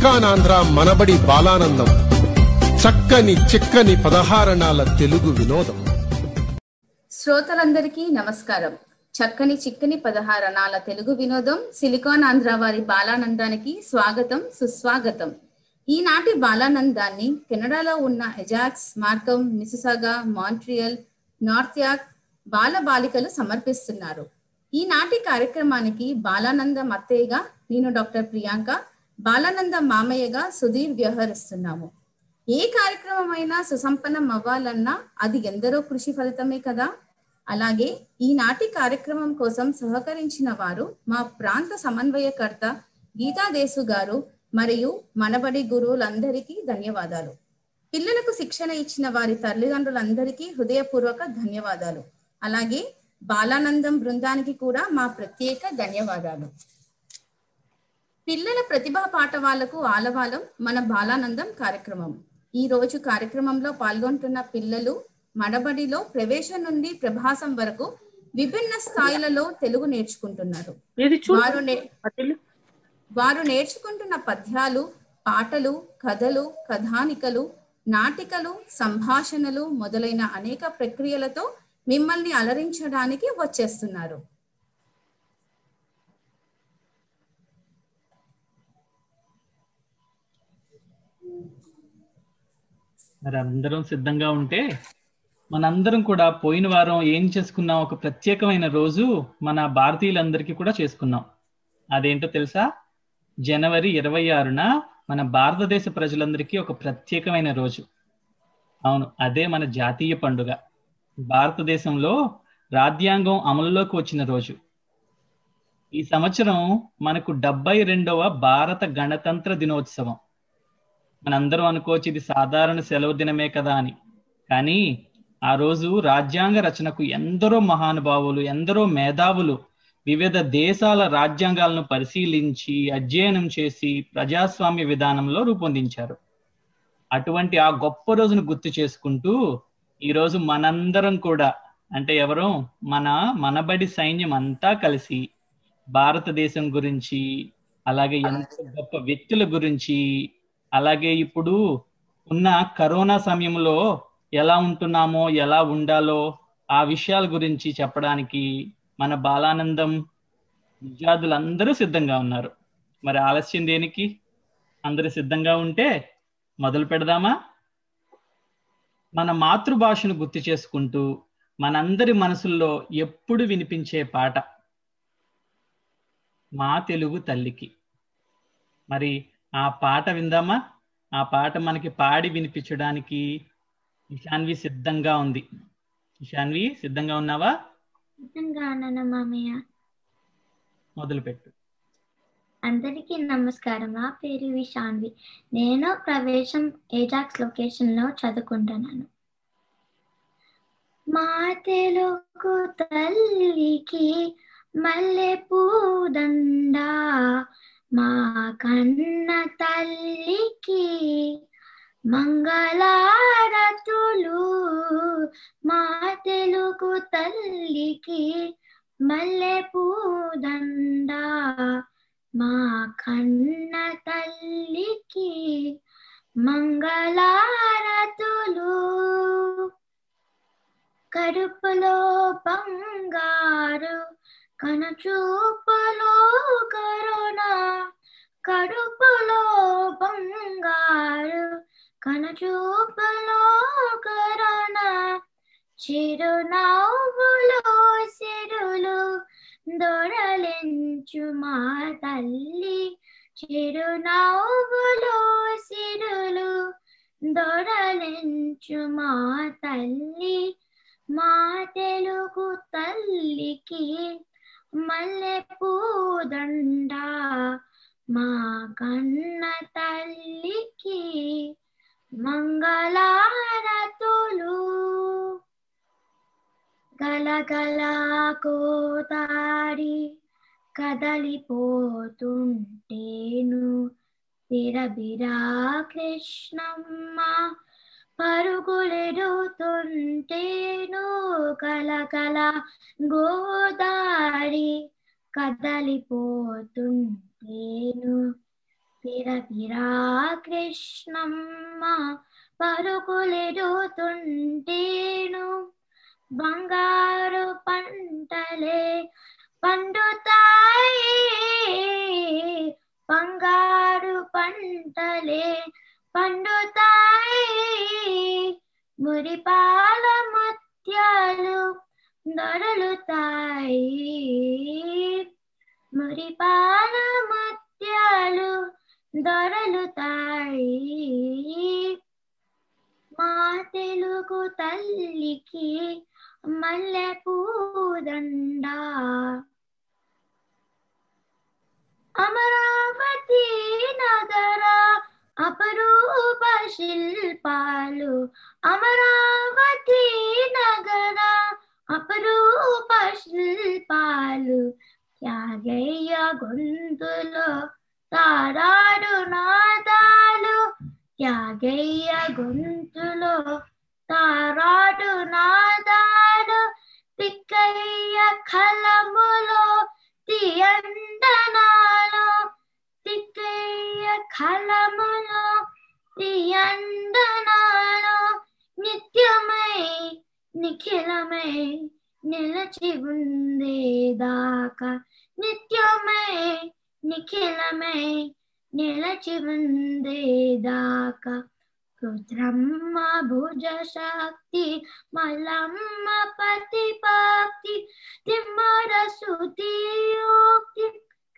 సిలికానాంధ్ర మనబడి బాలానందం. చక్కని చిక్కని పదహారణాల తెలుగు వినోదం. శ్రోతలందరికీ నమస్కారం. చక్కని చిక్కని పదహారణాల తెలుగు వినోదం సిలికాన్ ఆంధ్ర వారి బాలానందానికి స్వాగతం సుస్వాగతం. ఈనాటి బాలానందాన్ని కెనడాలో ఉన్న ఎజాక్స్ మార్కం మిసిసాగా మాంట్రియల్ నార్త్యాక్ బాల బాలికలు సమర్పిస్తున్నారు. ఈనాటి కార్యక్రమానికి బాలానందం అత్తయ్యగా నేను డాక్టర్ ప్రియాంక బాలానంద మామయ్యగా సుధీర్ వ్యవహరిస్తున్నాము. ఏ కార్యక్రమం అయినా సుసంపన్నం అవ్వాలన్నా అది ఎందరో కృషి ఫలితమే కదా? అలాగే ఈనాటి కార్యక్రమం కోసం సహకరించిన వారు మా ప్రాంత సమన్వయకర్త గీతాదేశు గారు మరియు మనబడి గురువులందరికీ ధన్యవాదాలు. పిల్లలకు శిక్షణ ఇచ్చిన వారి తల్లిదండ్రులందరికీ హృదయపూర్వక ధన్యవాదాలు. అలాగే బాలానందం బృందానికి కూడా మా ప్రత్యేక ధన్యవాదాలు. పిల్లల ప్రతిభా పాఠవాలకు ఆలవాలం మన బాలానందం కార్యక్రమం ఈ రోజు కార్యక్రమంలో పాల్గొంటున్న పిల్లలు మడబడిలో ప్రవేశం నుండి ప్రభాసం వరకు విభిన్న స్థాయిలలో తెలుగు నేర్చుకుంటున్నారు వారు. వారు నేర్చుకుంటున్న పద్యాలు పాటలు కథలు కథానికలు నాటికలు సంభాషణలు మొదలైన అనేక ప్రక్రియలతో మిమ్మల్ని అలరించడానికి వచ్చేస్తున్నారు మరి అందరం సిద్ధంగా ఉంటే మనందరం కూడా పోయిన వారం ఏం చేసుకున్నాం? ఒక ప్రత్యేకమైన రోజు మన భారతీయులందరికీ కూడా చేసుకున్నాం. అదేంటో తెలుసా? జనవరి ఇరవై ఆరున మన భారతదేశ ప్రజలందరికీ ఒక ప్రత్యేకమైన రోజు. అవును అదే మన జాతీయ పండుగ. భారతదేశంలో రాజ్యాంగం అమలులోకి వచ్చిన రోజు. ఈ సంవత్సరం మనకు డెబ్బై రెండవ భారత గణతంత్ర దినోత్సవం. మనందరం అనుకోవచ్చు ఇది సాధారణ సెలవు దినమే కదా అని. కానీ ఆ రోజు రాజ్యాంగ రచనకు ఎందరో మహానుభావులు ఎందరో మేధావులు వివిధ దేశాల రాజ్యాంగాలను పరిశీలించి అధ్యయనం చేసి ప్రజాస్వామ్య విధానంలో రూపొందించారు. అటువంటి ఆ గొప్ప రోజును గుర్తు చేసుకుంటూ ఈరోజు మనందరం కూడా అంటే ఎవరు మన మనబడి సైన్యం అంతా కలిసి భారతదేశం గురించి అలాగే ఎంతో గొప్ప వ్యక్తుల గురించి అలాగే ఇప్పుడు ఉన్న కరోనా సమయంలో ఎలా ఉంటున్నామో ఎలా ఉండాలో ఆ విషయాల గురించి చెప్పడానికి మన బాలానందం విద్యార్థులందరూ సిద్ధంగా ఉన్నారు. మరి ఆలస్యం దేనికి? అందరూ సిద్ధంగా ఉంటే మొదలు పెడదామా? మన మాతృభాషను గుర్తు చేసుకుంటూ మనందరి మనసుల్లో ఎప్పుడు వినిపించే పాట మా తెలుగు తల్లికి. మరి ఆ పాట విందామా? ఆ పాట మనకి పాడి వినిపించడానికి ఇషాన్వి సిద్ధంగా ఉంది. ఇషాన్వి సిద్ధంగా ఉన్నావా? మొదలుపెట్టు. అందరికీ నమస్కారం. నా పేరు విశాన్వి నేను ప్రవేశం ఏజాక్స్ లొకేషన్లో చదువుకుంటున్నాను. మా తెలుగు తల్లికి మల్లె పూదండ మా కన్న తల్లికి మంగళారతులు మా తెలుగు తల్లికి మల్లె పూదండ మా కన్న తల్లికి మంగళారతులు. కడుపులో బంగారు కనచూపులో కరుణ కడుపులో బంగారు. కనచూపులో కరుణ చిరునవ్వులో సిరులు దొరలించు మా తల్లి. చిరునవ్వులో సిరులు దొరలించు మా తల్లి. మా తెలుగు తల్లికి మల్లె పూదండ మా కన్న తల్లికి మంగళారతులు గలగల కోతాడి కదలిపోతుంటేను. బిరబిరా కృష్ణమ్మ పరుగులెడుతుంటేను కలకల గోదారి కదలిపోతుంటేను. పిరపిరా కృష్ణమ్మ పరుగులెడుతుంటేను. బంగారు పంటలే పండుతాయి బంగారు పంటలే పండుతాయి మురిపాల ముత్యాలు దొరలుతాయి మురిపాల ముత్యాలు దొరలుతాయి మా తెలుగు తల్లికి మల్లె పూదండ. అమరావతి నగరా అపరూప శిల్పాలు అమరావతి నగర అపరూప శిల్పాలు త్యాగయ్య గొంతులో తారాడు నాదాలు త్యాగయ్య గొంతులో తారాడు నాదాలు తిక్కయ్య కలములో తీయండనాలు తిక్కయ్య కలములో తీయండనాలు నిత్యమై నిఖిలమై నిలచి ఉండేదాకా నిత్యమై నిఖిలమై నిలచి ఉండేదాకా రుద్రమ్మ భుజ శక్తి మలమ్మ పతి భక్తి తిమ్మర సుతియోక్తి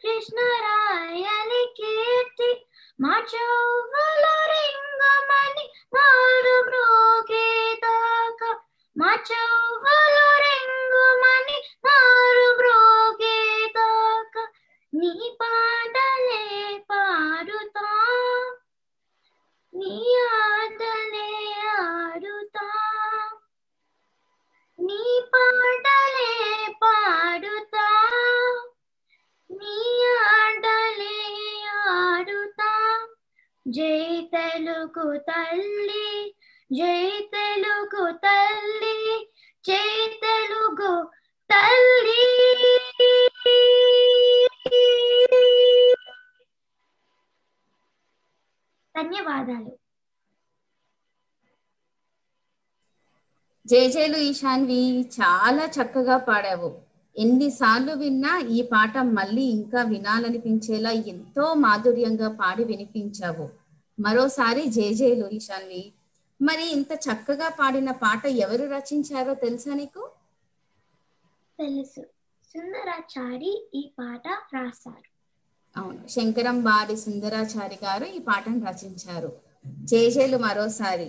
కృష్ణరాయలి కీర్తి మా చెవులు రింగమని మారు బ్రోగేదాకా మా చెవులు రింగమని మారు బ్రోగేదాకా నీ పాటలే పాడుతా నీ ఆటలే ఆడుతా. నీ పాటలే జై తెలుగు తల్లి జై తెలుగు తల్లి జై తెలుగు తల్లి. ధన్యవాదాలు. జేజేలు ఈశాన్వి చాలా చక్కగా పాడావు. ఎన్నిసార్లు విన్నా ఈ పాట మళ్ళీ ఇంకా వినాలనిపించేలా ఎంతో మాధుర్యంగా పాడి వినిపించావు. మరోసారి జేజేలు ఈశాన్వి మరి ఇంత చక్కగా పాడిన పాట ఎవరు రచించారో తెలుసా నీకు? తెలుసు. సుందరాచారి ఈ పాట రాశారు. అవును. శంకరం బాడి సుందరాచారి గారు ఈ పాటను రచించారు. జేజేలు మరోసారి.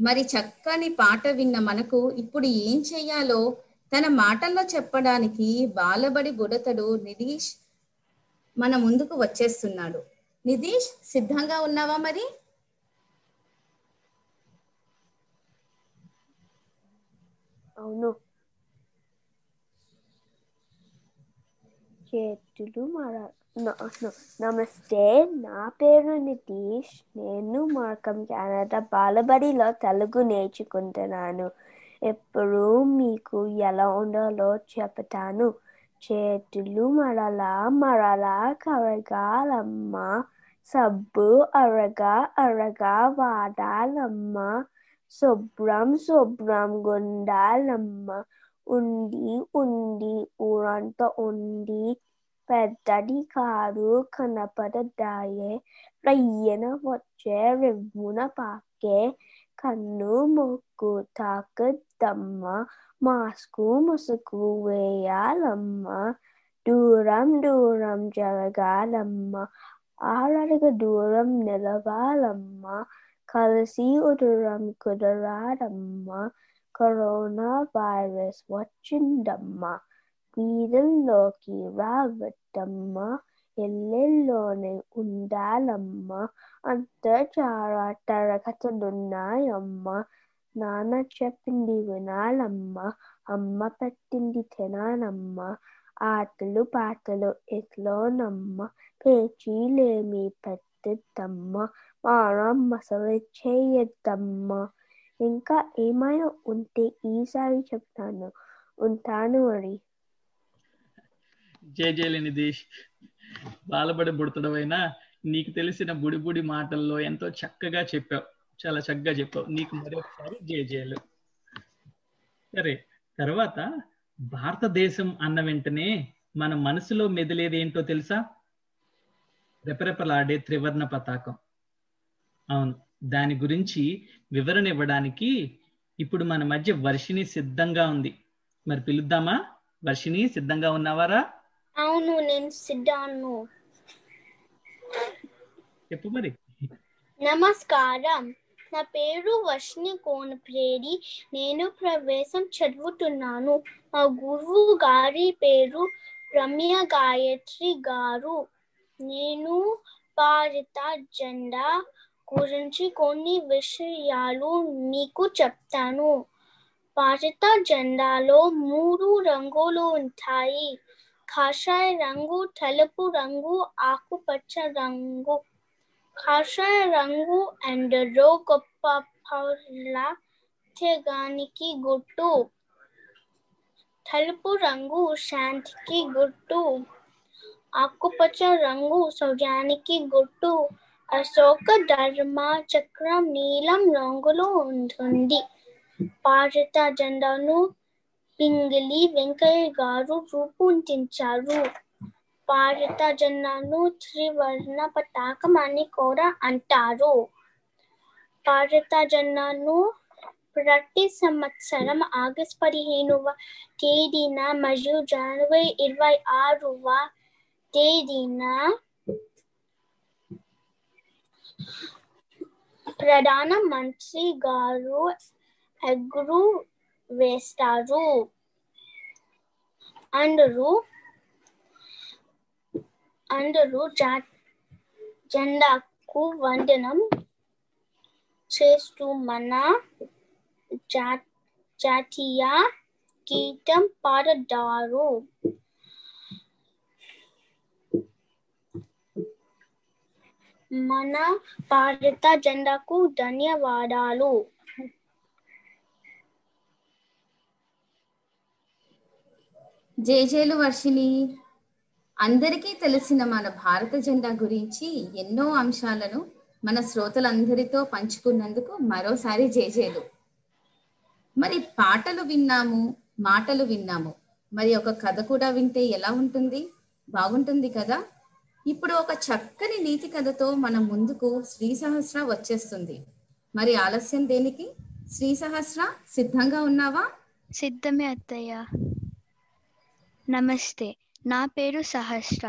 మరి చక్కని పాట విన్న మనకు ఇప్పుడు ఏం చెయ్యాలో? తన మాటల్లో చెప్పడానికి బాలబడి బుడతడు నిధీష్ మన ముందుకు వచ్చేస్తున్నాడు. నిధీష్ సిద్ధంగా ఉన్నావా మరి? అవును. చేతులు నమస్తే నా పేరు నితీష్ నేను మార్కం కెనడా బాలబడిలో తెలుగు నేర్చుకుంటున్నాను. ఎప్పుడు మీకు ఎలా ఉండాలో చెప్తాను. చేతులు మరలా మరలా కరగాలమ్మా సబ్బు అరగా అరగా వాడాలమ్మ శుభ్రం శుభ్రం గుండాలమ్మ ఉండి ఉండి ఊరంతా ఉండి పెద్దది కాదు కనపడదాయే రయ్యన వచ్చే రివ్వున పాకే కన్ను మొక్కు తాకద్దమ్మ మాస్కు ముసుగు వేయాలమ్మ. దూరం దూరం జరగాలమ్మ. ఆరడుగు దూరం నిలవాలమ్మ. కలిసి ఉదరం కుదరాడమ్మా కరోనా వైరస్ వచ్చిందమ్మా. వీధుల్లోకి రావద్దమ్మా. ఉండాలమ్మ ఉండాలమ్మా. చాలా తరగతులున్నాయమ్మ. నాన్న చెప్పింది వినాలమ్మా అమ్మ పెట్టింది తినాలమ్మా. ఆటలు పాటలు ఎట్లోనమ్మా పేచీలేమి పెట్టిద్దమ్మ. మానమ్మ మసలు చేయద్దమ్మ. ఇంకా ఏమైనా ఉంటే ఈసారి చెప్తాను. ఉంటాను మరి. జేజేలి నిధీష్ బాలబడి బుడతడవైనా నీకు తెలిసిన బుడి బుడి మాటల్లో ఎంతో చక్కగా చెప్పావు. చాలా చక్కగా చెప్పావు. నీకు మరొకసారి జేజేలు సరే తర్వాత భారతదేశం అన్న వెంటనే మన మనసులో మెదిలేది ఏంటో తెలుసా? రెపరెపలాడే త్రివర్ణ పతాకం. అవును దాని గురించి వివరణ ఇవ్వడానికి ఇప్పుడు మన మధ్య వర్షిని సిద్ధంగా ఉంది. మరి పిలుద్దామా? వర్షిని సిద్ధంగా ఉన్నావారా? అవును నేను సిద్ధాను చెప్పు మరి. నమస్కారం. నా పేరు వర్షిని కోనప్రేడి నేను ప్రవేశం చదువుతున్నాను. మా గురువు గారి పేరు రమ్య గాయత్రి గారు. నేను భారత జెండా గురించి కొన్ని విషయాలు మీకు చెప్తాను. భారత జెండాలో మూడు రంగులు ఉంటాయి. కాషాయ రంగు తెలుపు రంగు ఆకుపచ్చ రంగు. కాషాయ రంగు అండ్ గొప్ప పౌర్ల త్యాగానికి తెలుపు రంగు శాంతికి గుట్టు. ఆకుపచ్చ రంగు శౌర్యానికి గుట్టు. అశోక ధర్మ చక్రం నీలం రంగులో ఉంటుంది. భారత జెండాను పింగిలి వెంకయ్య గారు రూపొందించారు. భారత జెండాను త్రివర్ణ పతాకం అని కూడా అంటారు. భారత జెండాను ప్రతి సంవత్సరం ఆగస్ట్ పదిహేనువ తేదీన మరియు జనవరి ఇరవై ఆరువ తేదీన ప్రధాన మంత్రి గారు ఎగురు వేస్తారు. అందరూ అందరూ జా జెండాకు వందనం చేస్తూ మన జాతీయ గీతం పాడతారు. మన భారత జెండాకు ధన్యవాదాలు. జేజేలు వర్షిని అందరికీ తెలిసిన మన భారత జెండా గురించి ఎన్నో అంశాలను మన శ్రోతలందరితో పంచుకున్నందుకు మరోసారి జేజేలు మరి పాటలు విన్నాము మాటలు విన్నాము. మరి ఒక కథ కూడా వింటే ఎలా ఉంటుంది? బాగుంటుంది కదా? ఇప్పుడు ఒక చక్కని నీతి కథతో మన ముందుకు శ్రీ సహస్ర వచ్చేస్తుంది. మరి ఆలస్యం దేనికి? శ్రీ సహస్ర సిద్ధంగా ఉన్నావా? సిద్ధమే అత్తయ్య. నమస్తే. నా పేరు సహస్ర.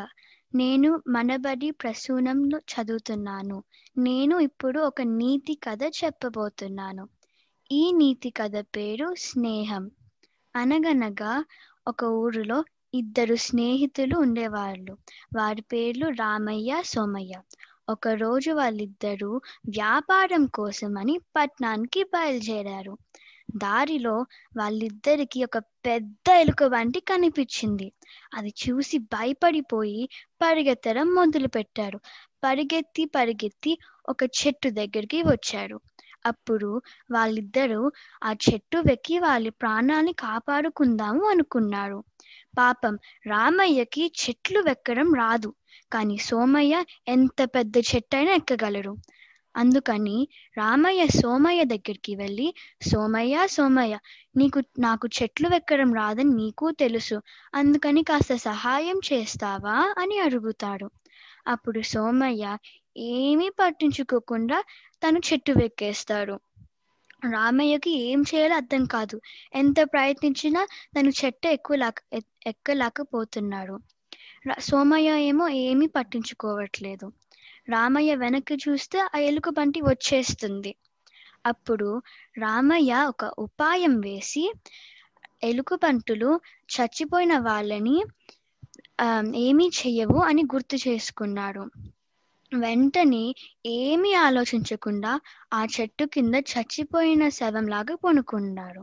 నేను మనబడి ప్రసూనంలో చదువుతున్నాను. నేను ఇప్పుడు ఒక నీతి కథ చెప్పబోతున్నాను. ఈ నీతి కథ పేరు స్నేహం. అనగనగా ఒక ఊరిలో ఇద్దరు స్నేహితులు ఉండేవాళ్ళు. వారి పేర్లు రామయ్య సోమయ్య. ఒకరోజు వాళ్ళిద్దరూ వ్యాపారం కోసమని పట్నానికి బయలుదేరారు. దారిలో వాళ్ళిద్దరికి ఒక పెద్ద ఎలుక వంటి కనిపించింది. అది చూసి భయపడిపోయి పరిగెత్తడం మొదలు పెట్టారు పరిగెత్తి పరిగెత్తి ఒక చెట్టు దగ్గరికి వచ్చారు. అప్పుడు వాళ్ళిద్దరూ ఆ చెట్టు వెక్కి వాళ్ళ ప్రాణాన్ని కాపాడుకుందాము అనుకున్నారు. పాపం రామయ్యకి చెట్లు వెక్కడం రాదు. కానీ సోమయ్య ఎంత పెద్ద చెట్టైనా ఎక్కగలరు. అందుకని రామయ్య సోమయ్య దగ్గరికి వెళ్ళి సోమయ్య సోమయ్య నీకు నాకు చెట్లు వెక్కడం రాదని నీకు తెలుసు అందుకని కాస్త సహాయం చేస్తావా? అని అడుగుతాడు. అప్పుడు సోమయ్య ఏమీ పట్టించుకోకుండా తను చెట్టు వెక్కేస్తాడు. రామయ్యకి ఏం చేయాలో అర్థం కాదు. ఎంత ప్రయత్నించినా తను చెట్టు ఎక్కువ ఎక్కలేకపోతున్నాడు. సోమయ్య ఏమో ఏమీ పట్టించుకోవట్లేదు. రామయ్య వెనక్కి చూస్తే ఆ ఎలుక బంటి వచ్చేస్తుంది. అప్పుడు రామయ్య ఒక ఉపాయం వేసి ఎలుకబంటులు చచ్చిపోయిన వాళ్ళని ఏమీ చెయ్యవు అని గుర్తు చేసుకున్నాడు. వెంటనే ఏమీ ఆలోచించకుండా ఆ చెట్టు కింద చచ్చిపోయిన శవంలాగా పొనుకున్నాడు.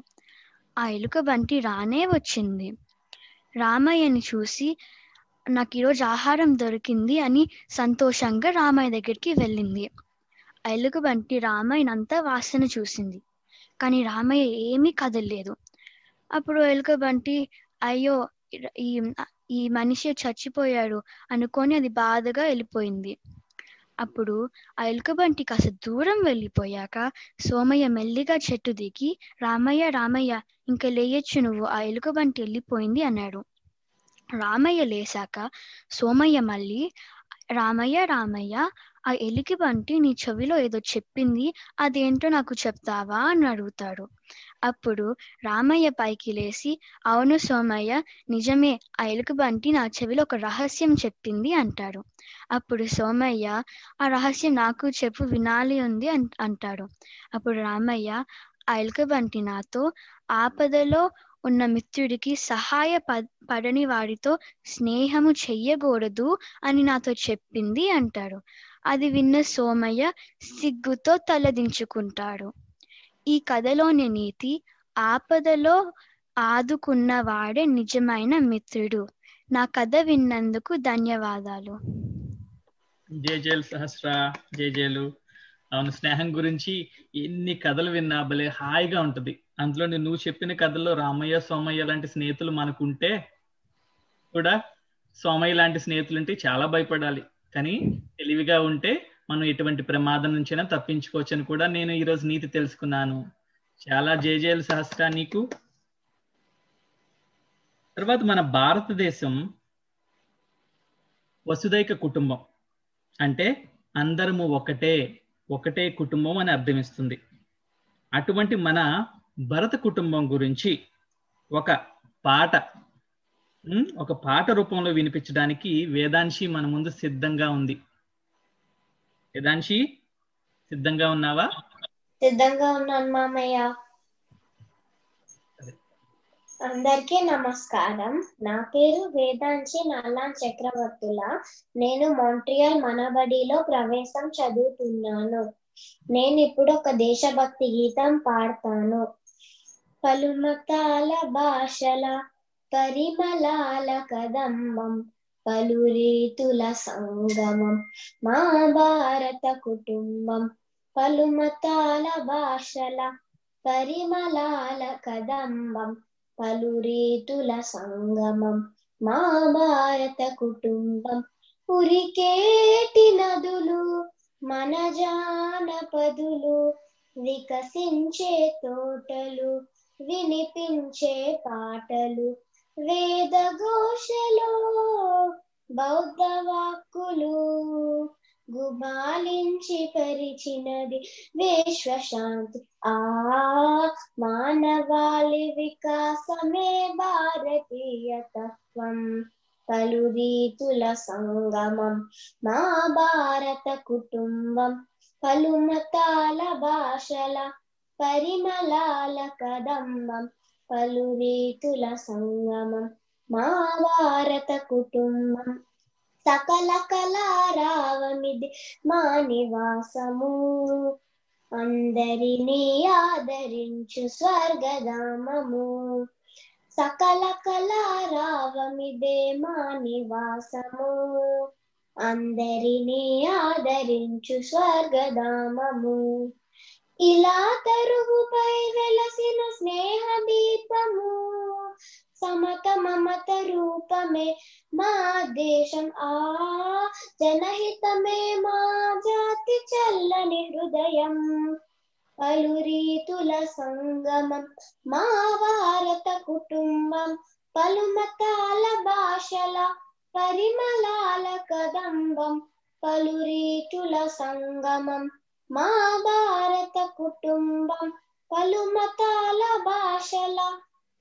ఆ ఎలుక బంటి రానే వచ్చింది. రామయ్యని చూసి నాకు ఈరోజు ఆహారం దొరికింది అని సంతోషంగా రామయ్య దగ్గరికి వెళ్ళింది. ఆ ఎలుక రామయ్యనంతా వాసన చూసింది. కానీ రామయ్య ఏమీ కదలలేదు. అప్పుడు ఎలుకబంటి అయ్యో ఈ ఈ మనిషి చచ్చిపోయాడు అనుకొని అది బాధగా వెళ్ళిపోయింది. అప్పుడు ఆ ఎలుకబంటి కాస్త దూరం వెళ్ళిపోయాక సోమయ్య మెల్లిగా చెట్టు దిగి రామయ్య రామయ్య ఇంకా లేయొచ్చు నువ్వు ఆ ఎలుకబంటి వెళ్ళిపోయింది అన్నాడు. రామయ్య లేశాక సోమయ్య మళ్ళీ రామయ్య రామయ్య ఆ ఎలికి బంటి నీ చెవిలో ఏదో చెప్పింది అదేంటో నాకు చెప్తావా అని అడుగుతాడు. అప్పుడు రామయ్య పైకి లేచి అవును సోమయ్య నిజమే ఆ ఎలుక బంటి నా చెవిలో ఒక రహస్యం చెప్పింది అంటాడు. అప్పుడు సోమయ్య ఆ రహస్యం నాకు చెప్పు వినాలి ఉంది అన్- అంటాడు. అప్పుడు రామయ్య ఆ ఎలుక బంటి నాతో ఆపదలో ఉన్న మిత్రుడికి సహాయ ప- పడని వాడితో స్నేహము చెయ్యకూడదు అని నాతో చెప్పింది అంటాడు అది విన్న సోమయ్య సిగ్గుతో తలదించుకుంటాడు. ఈ కథలోని నీతి ఆపదలో ఆదుకున్న వాడే నిజమైన మిత్రుడు. నా కథ విన్నందుకు ధన్యవాదాలు. జేజేలు సహస్ర జేజేలు అవును స్నేహం గురించి ఎన్ని కథలు విన్నా భలే హాయిగా ఉంటది. అందులో నువ్వు చెప్పిన కథల్లో రామయ్య సోమయ్య లాంటి స్నేహితులు మనకుంటే కూడా సోమయ్య లాంటి స్నేహితులు ఉంటే చాలా భయపడాలి. కానీ తెలివిగా ఉంటే మనం ఎటువంటి ప్రమాదం నుంచైనా తప్పించుకోవచ్చు అని కూడా నేను ఈరోజు నీతి తెలుసుకున్నాను. చాలా జేజేలు సహస్ర నీకు. తర్వాత మన భారతదేశం వసుదైక కుటుంబం. అంటే అందరము ఒకటే. ఒకటే కుటుంబం అని అర్థమిస్తుంది. అటువంటి మన భరత కుటుంబం గురించి ఒక పాట ఒక పాట రూపంలో వినిపించడానికి వేదాంశి మన ముందు సిద్ధంగా ఉంది. వేదాంశి సిద్ధంగా ఉన్నావా? సిద్ధంగా ఉన్నాను మామయ్య. అందరికీ నమస్కారం. నా పేరు వేదాంశి నాలాన్ చక్రవర్తుల. నేను మాంట్రియల్ మనబడిలో ప్రవేశం చదువుతున్నాను. నేను ఇప్పుడు ఒక దేశభక్తి గీతం పాడతాను. పలుమతాల భాషల పరిమళాల కదంబం పలు రీతుల సంగమం మా భారత కుటుంబం. పలుమతాల భాషల పరిమళాల కదంబం పలు రీతుల సంగమం మా భారత కుటుంబం. ఉరికేటి నదులు మన జానపదులు వికసించే తోటలు వినిపించే పాటలు. వేద ఘోషలో బౌద్ధ వాక్కులు. గుబాలించి పరిచినది విశ్వశాంతి. ఆ మానవాళి వికాసమే భారతీయ తత్వం. పలు రీతుల సంగమం మా భారత కుటుంబం. పలు మతాల భాషల పరిమళాల కదంబం పలు రీతుల సంగమం మా భారత కుటుంబం. సకల కళారావమిది మా నివాసము అందరినీ ఆదరించు స్వర్గధామము. సకల కళారావమిదే మా నివాసము అందరినీ ఆదరించు స్వర్గధామము. ఇలా తరుగుపై వెలసిన స్నేహ దీపము. సమత మమత రూపమే మా దేశం ఆ జనహితమే మా జాతి చల్లని హృదయం పలు రీతుల సంగమం మా భారత కుటుంబం పలు మతాల భాషల పరిమళాల కదంబం పలు రీతుల సంగమం మా భారత కుటుంబం పలు మతాల భాషల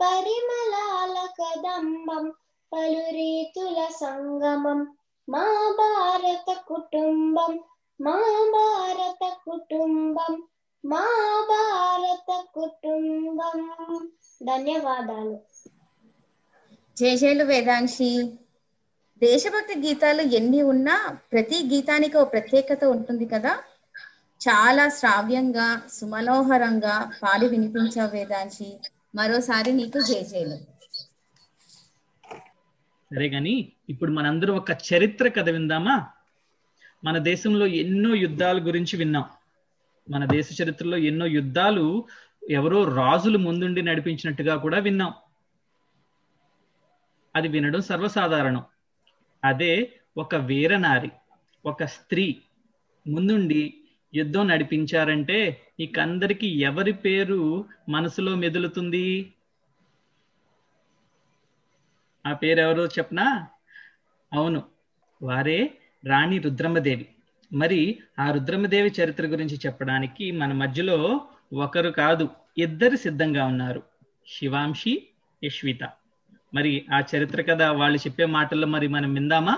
పరిమళాల కదంబం పలు రీతుల సంగమం మా భారత కుటుంబం మా భారత కుటుంబం మా భారత కుటుంబం. ధన్యవాదాలు. జయజయలు వేదాంశి. దేశభక్తి గీతాలు ఎన్ని ఉన్నా ప్రతి గీతానికి ఒక ప్రత్యేకత ఉంటుంది కదా. చాలా శ్రావ్యంగా సుమనోహరంగా పాడి వినిపించావు వేదాంశి. మరోసారి నీకు జేజేలు సరే గాని ఇప్పుడు మనందరం ఒక చరిత్ర కథ విందామా? మన దేశంలో ఎన్నో యుద్ధాల గురించి విన్నాం. మన దేశ చరిత్రలో ఎన్నో యుద్ధాలు ఎవరో రాజులు ముందుండి నడిపించినట్టుగా కూడా విన్నాం. అది వినడం సర్వసాధారణం. అదే ఒక వీరనారి ఒక స్త్రీ ముందుండి యుద్ధం నడిపించారంటే నీకందరికి ఎవరి పేరు మనసులో మెదులుతుంది? ఆ పేరు ఎవరో చెప్పనా? అవును వారే రాణి రుద్రమదేవి. మరి ఆ రుద్రమదేవి చరిత్ర గురించి చెప్పడానికి మన మధ్యలో ఒకరు కాదు ఇద్దరు సిద్ధంగా ఉన్నారు. శివాంశి యశ్విత. మరి ఆ చరిత్ర కథ వాళ్ళు చెప్పే మాటల్లో మరి మనం విందామా?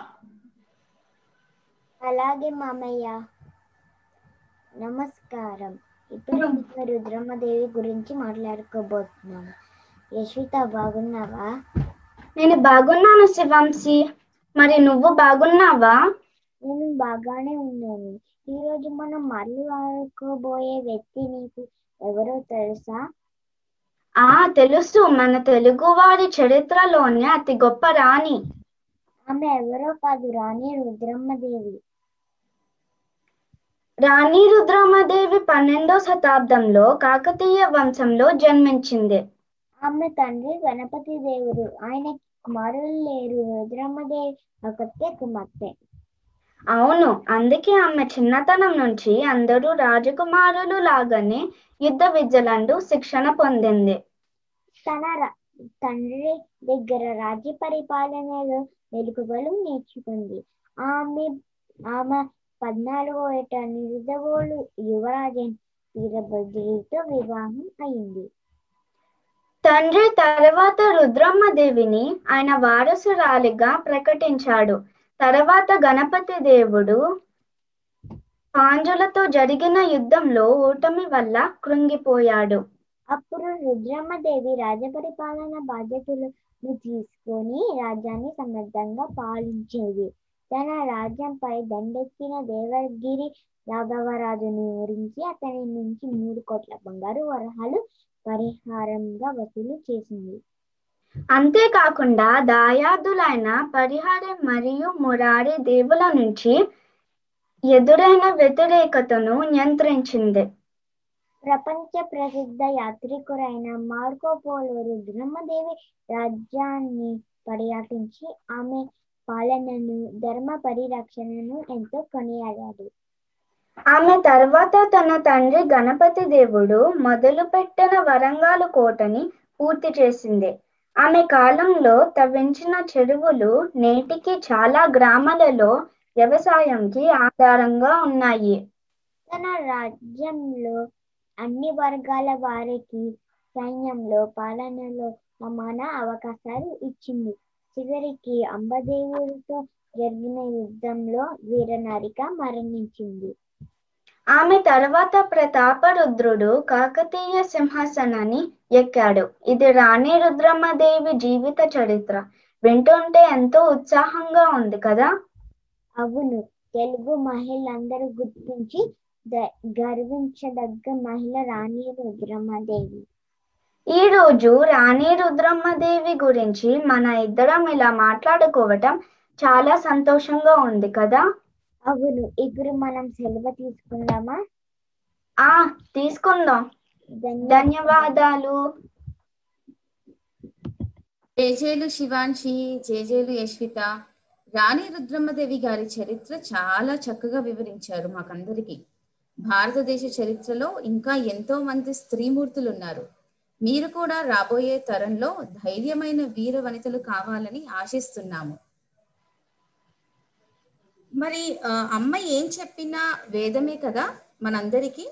అలాగే మామయ్య. నమస్కారం. ఇప్పుడు ఇంకా రుద్రమ్మదేవి గురించి మాట్లాడుకోబోతున్నాను యశ్విత బాగున్నావా? నేను బాగున్నాను శివంశి. మరి నువ్వు బాగున్నావా? నేను బాగానే ఉన్నాను. ఈ రోజు మనం మాట్లాడుకోబోయే వ్యక్తి నీకు ఎవరో తెలుసా? ఆ తెలుసు. మన తెలుగువారి చరిత్రలోనే అతి గొప్ప రాణి. ఆమె ఎవరో కాదు రాణి రుద్రమ్మదేవి రాణి రుద్రమదేవి పన్నెండో శతాబ్దంలో కాకతీయ వంశంలో జన్మించింది. ఆమె తండ్రి గణపతి దేవుడు. ఆయన కుమారులు లేరు. రుద్రమ్మదేవి ఒకతే కుమార్తె. అవును అందుకే ఆమె చిన్నతనం నుంచి అందరూ రాజకుమారులు లాగానే యుద్ధ విద్యలందు శిక్షణ పొందింది. తన తండ్రి దగ్గర రాజ్య పరిపాలనలో మెలకువలు నేర్చుకుంది. ఆమె ఆమె పద్నాలుగో ఏట నిరుదవోలు యువరాజన్ వీరభద్రుడితో వివాహం అయింది. తండ్రి తర్వాత రుద్రమ్మదేవిని ఆయన వారసురాలిగా ప్రకటించాడు. తర్వాత గణపతి దేవుడు పాంజులతో జరిగిన యుద్ధంలో ఓటమి వల్ల కృంగిపోయాడు. అప్పుడు రుద్రమ్మదేవి రాజపరిపాలన బాధ్యతలను తీసుకొని రాజ్యాన్ని సమర్థంగా పాలించేది. తన రాజ్యంపై దండెత్తిన దేవగిరి రాఘవరాజుని ఓరించి అతని నుంచి మూడు కోట్ల బంగారు వరహాలు పరిహారంగా వసూలు చేసింది. అంతేకాకుండా దాయాదులైన పరిహారి మరియు మురారి దేవుల నుంచి ఎదురైన వ్యతిరేకతను నియంత్రించింది. ప్రపంచ ప్రసిద్ధ యాత్రికురైన మార్కోపోలో బ్రహ్మదేవి రుద్రమ్మదేవి రాజ్యాన్ని పర్యటించి ఆమె పాలనను ధర్మ పరిరక్షణను ఎంతో కొనియాడాడు. ఆమె తర్వాత తన తండ్రి గణపతి దేవుడు మొదలుపెట్టిన వరంగల్ కోటని పూర్తి చేసింది. ఆమె కాలంలో తవ్వించిన చెరువులు నేటికి చాలా గ్రామాలలో వ్యవసాయంకి ఆధారంగా ఉన్నాయి. తన రాజ్యంలో అన్ని వర్గాల వారికి సైన్యంలో పాలనలో సమాన అవకాశాలు ఇచ్చింది. చివరికి అంబదేవుడితో జరిగిన యుద్ధంలో వీరనారిక మరణించింది. ఆమె తర్వాత ప్రతాపరుద్రుడు కాకతీయ సింహాసనాన్ని ఎక్కాడు. ఇది రాణి రుద్రమ్మదేవి జీవిత చరిత్ర. వింటుంటే ఎంతో ఉత్సాహంగా ఉంది కదా? అవును. తెలుగు మహిళలందరూ గుర్తించి గర్వించదగ్గ మహిళ రాణి రుద్రమ్మదేవి ఈ రోజు రాణి రుద్రమ్మదేవి గురించి మన ఇద్దరం ఇలా మాట్లాడుకోవటం చాలా సంతోషంగా ఉంది కదా? అవును ఇప్పుడు మనం సెలవు తీసుకుందామా? ఆ తీసుకుందాం. ధన్యవాదాలు. జేజేలు శివాంశి జేజేలు యశ్విత. రాణి రుద్రమ్మదేవి గారి చరిత్ర చాలా చక్కగా వివరించారు మాకందరికి. భారతదేశ చరిత్రలో ఇంకా ఎంతో మంది స్త్రీమూర్తులు ఉన్నారు మీరు కూడా రాబోయే తరంలో ధైర్యమైన వీర వనితలు కావాలని ఆశిస్తున్నాము. మరి అమ్మ ఏం చెప్పినా వేదమే కదా మనందరికీ?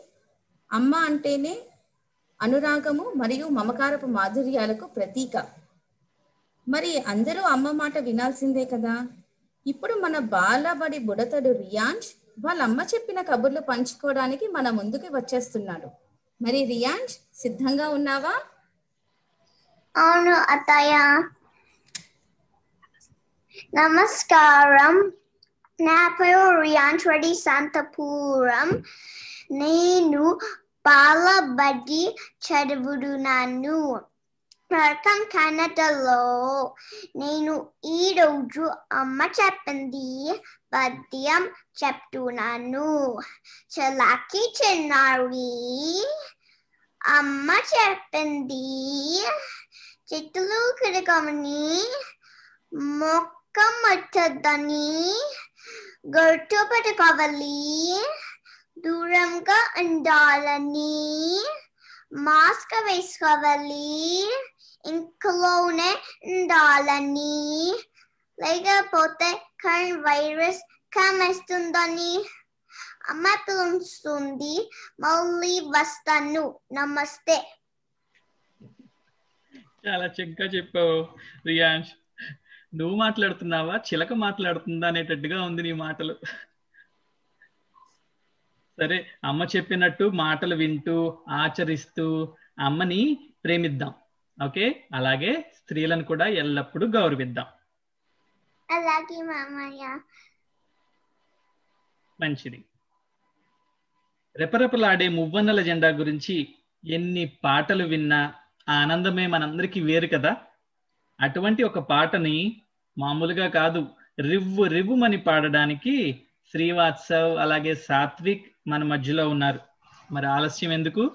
అమ్మ అంటేనే అనురాగము మరియు మమకారపు మాధుర్యాలకు ప్రతీక. మరి అందరూ అమ్మ మాట వినాల్సిందే కదా? ఇప్పుడు మన బాలబడి బుడతడు రియాన్ష్ వాళ్ళ అమ్మ చెప్పిన కబుర్లు పంచుకోవడానికి మన ముందుకి వచ్చేస్తున్నాడు. మరి రియాంష్ సిద్ధంగా ఉన్నావా? అవును అత్తయ్య. నమస్కారం. నా పేరు రియాన్స్ రెడ్డి శాంతపురం. నేను బాలబడి చదువుతున్నాను. ప్రకం కన్నడలో. నేను ఈ రోజు అమ్మ చెప్పింది. పద్యం చెప్తున్నాను. చలాకి చిన్నారి అమ్మ చెప్పింది. చెట్లు కిడకమని మొక్క మచ్చద్దని గుర్తు పెట్టుకోవాలి. దూరంగా ఉండాలని మాస్క్ వేసుకోవాలి. ఇంట్లోనే ఉండాలని. లేకపోతే కరోనా వైరస్ కమ్మేస్తుందని అమ్మ పిలుస్తుంది మళ్ళీ వస్తాను నమస్తే చాలా చక్కగా చెప్పావు రియాన్స్ నువ్వు మాట్లాడుతున్నావా? చిలక మాట్లాడుతుందా అనేటట్టుగా ఉంది నీ మాటలు. సరే అమ్మ చెప్పినట్టు మాటలు వింటూ ఆచరిస్తూ అమ్మని ప్రేమిద్దాం. ఓకే? అలాగే స్త్రీలను కూడా ఎల్లప్పుడూ గౌరవిద్దాం. అలాగే మామయ్య. మంచిది. రెపరెపలాడే మువ్వన్నెల జెండా గురించి ఎన్ని పాటలు విన్నా ఆ ఆనందమే మనందరికీ వేరు కదా? అటువంటి ఒక పాటని మామూలుగా కాదు రివ్వు రివ్వుమని పాడడానికి శ్రీవాత్సవ్ అలాగే సాత్విక్ మన మధ్యలో ఉన్నారు. మరి ఆలస్యం ఎందుకు?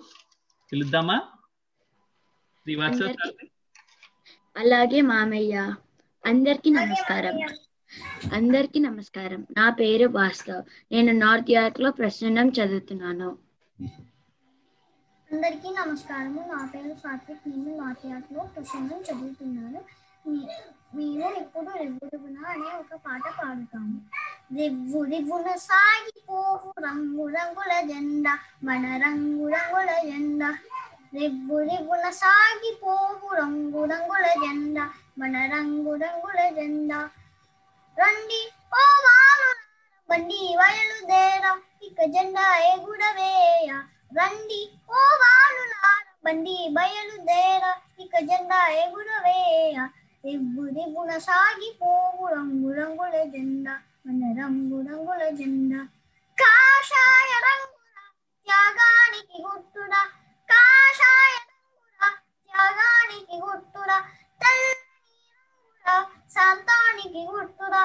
పిలుద్దామా? శ్రీవాత్సవ్? అలాగే మామయ్య. అందరికీ నమస్కారం. అందరికీ నమస్కారం. నా పేరు భాస్కర్ నేను నార్త్ యార్క్లో ప్రసన్నం చదువుతున్నాను. అందరికీ నమస్కారము. నా పేరు సాత్విక్. నేను నార్త్ యార్థలో ప్రసన్నం చదువుతున్నాను. మేము ఇప్పుడు రివ్వుడుగున అనే ఒక పాట పాడుతాము. రివ్వు రివ్వున సాగిపోవు రంగు రంగుల జెండా మన రంగు రంగుల జెండా. రివ్వు రివ్వున సాగిపోవు రంగు రంగుల జెండా మన రంగు రంగుల జెండా రండి ఓ వారు బండి బయలుదేర ఇక జెండా ఎగుడవేయ రండి ఓ వాలులార బండి బయలుదేర ఇక జెండా ఎగుడవేయ రివ్వు రివ్వున సాగిపోవు రంగు రంగుల జెండా మన రంగు రంగుల జెండా కాషాయ రంగుల త్యాగానికి గుర్తుడా కాషాయ రంగుల త్యాగానికి గుర్తుడా శాంతానికి గుర్తుడా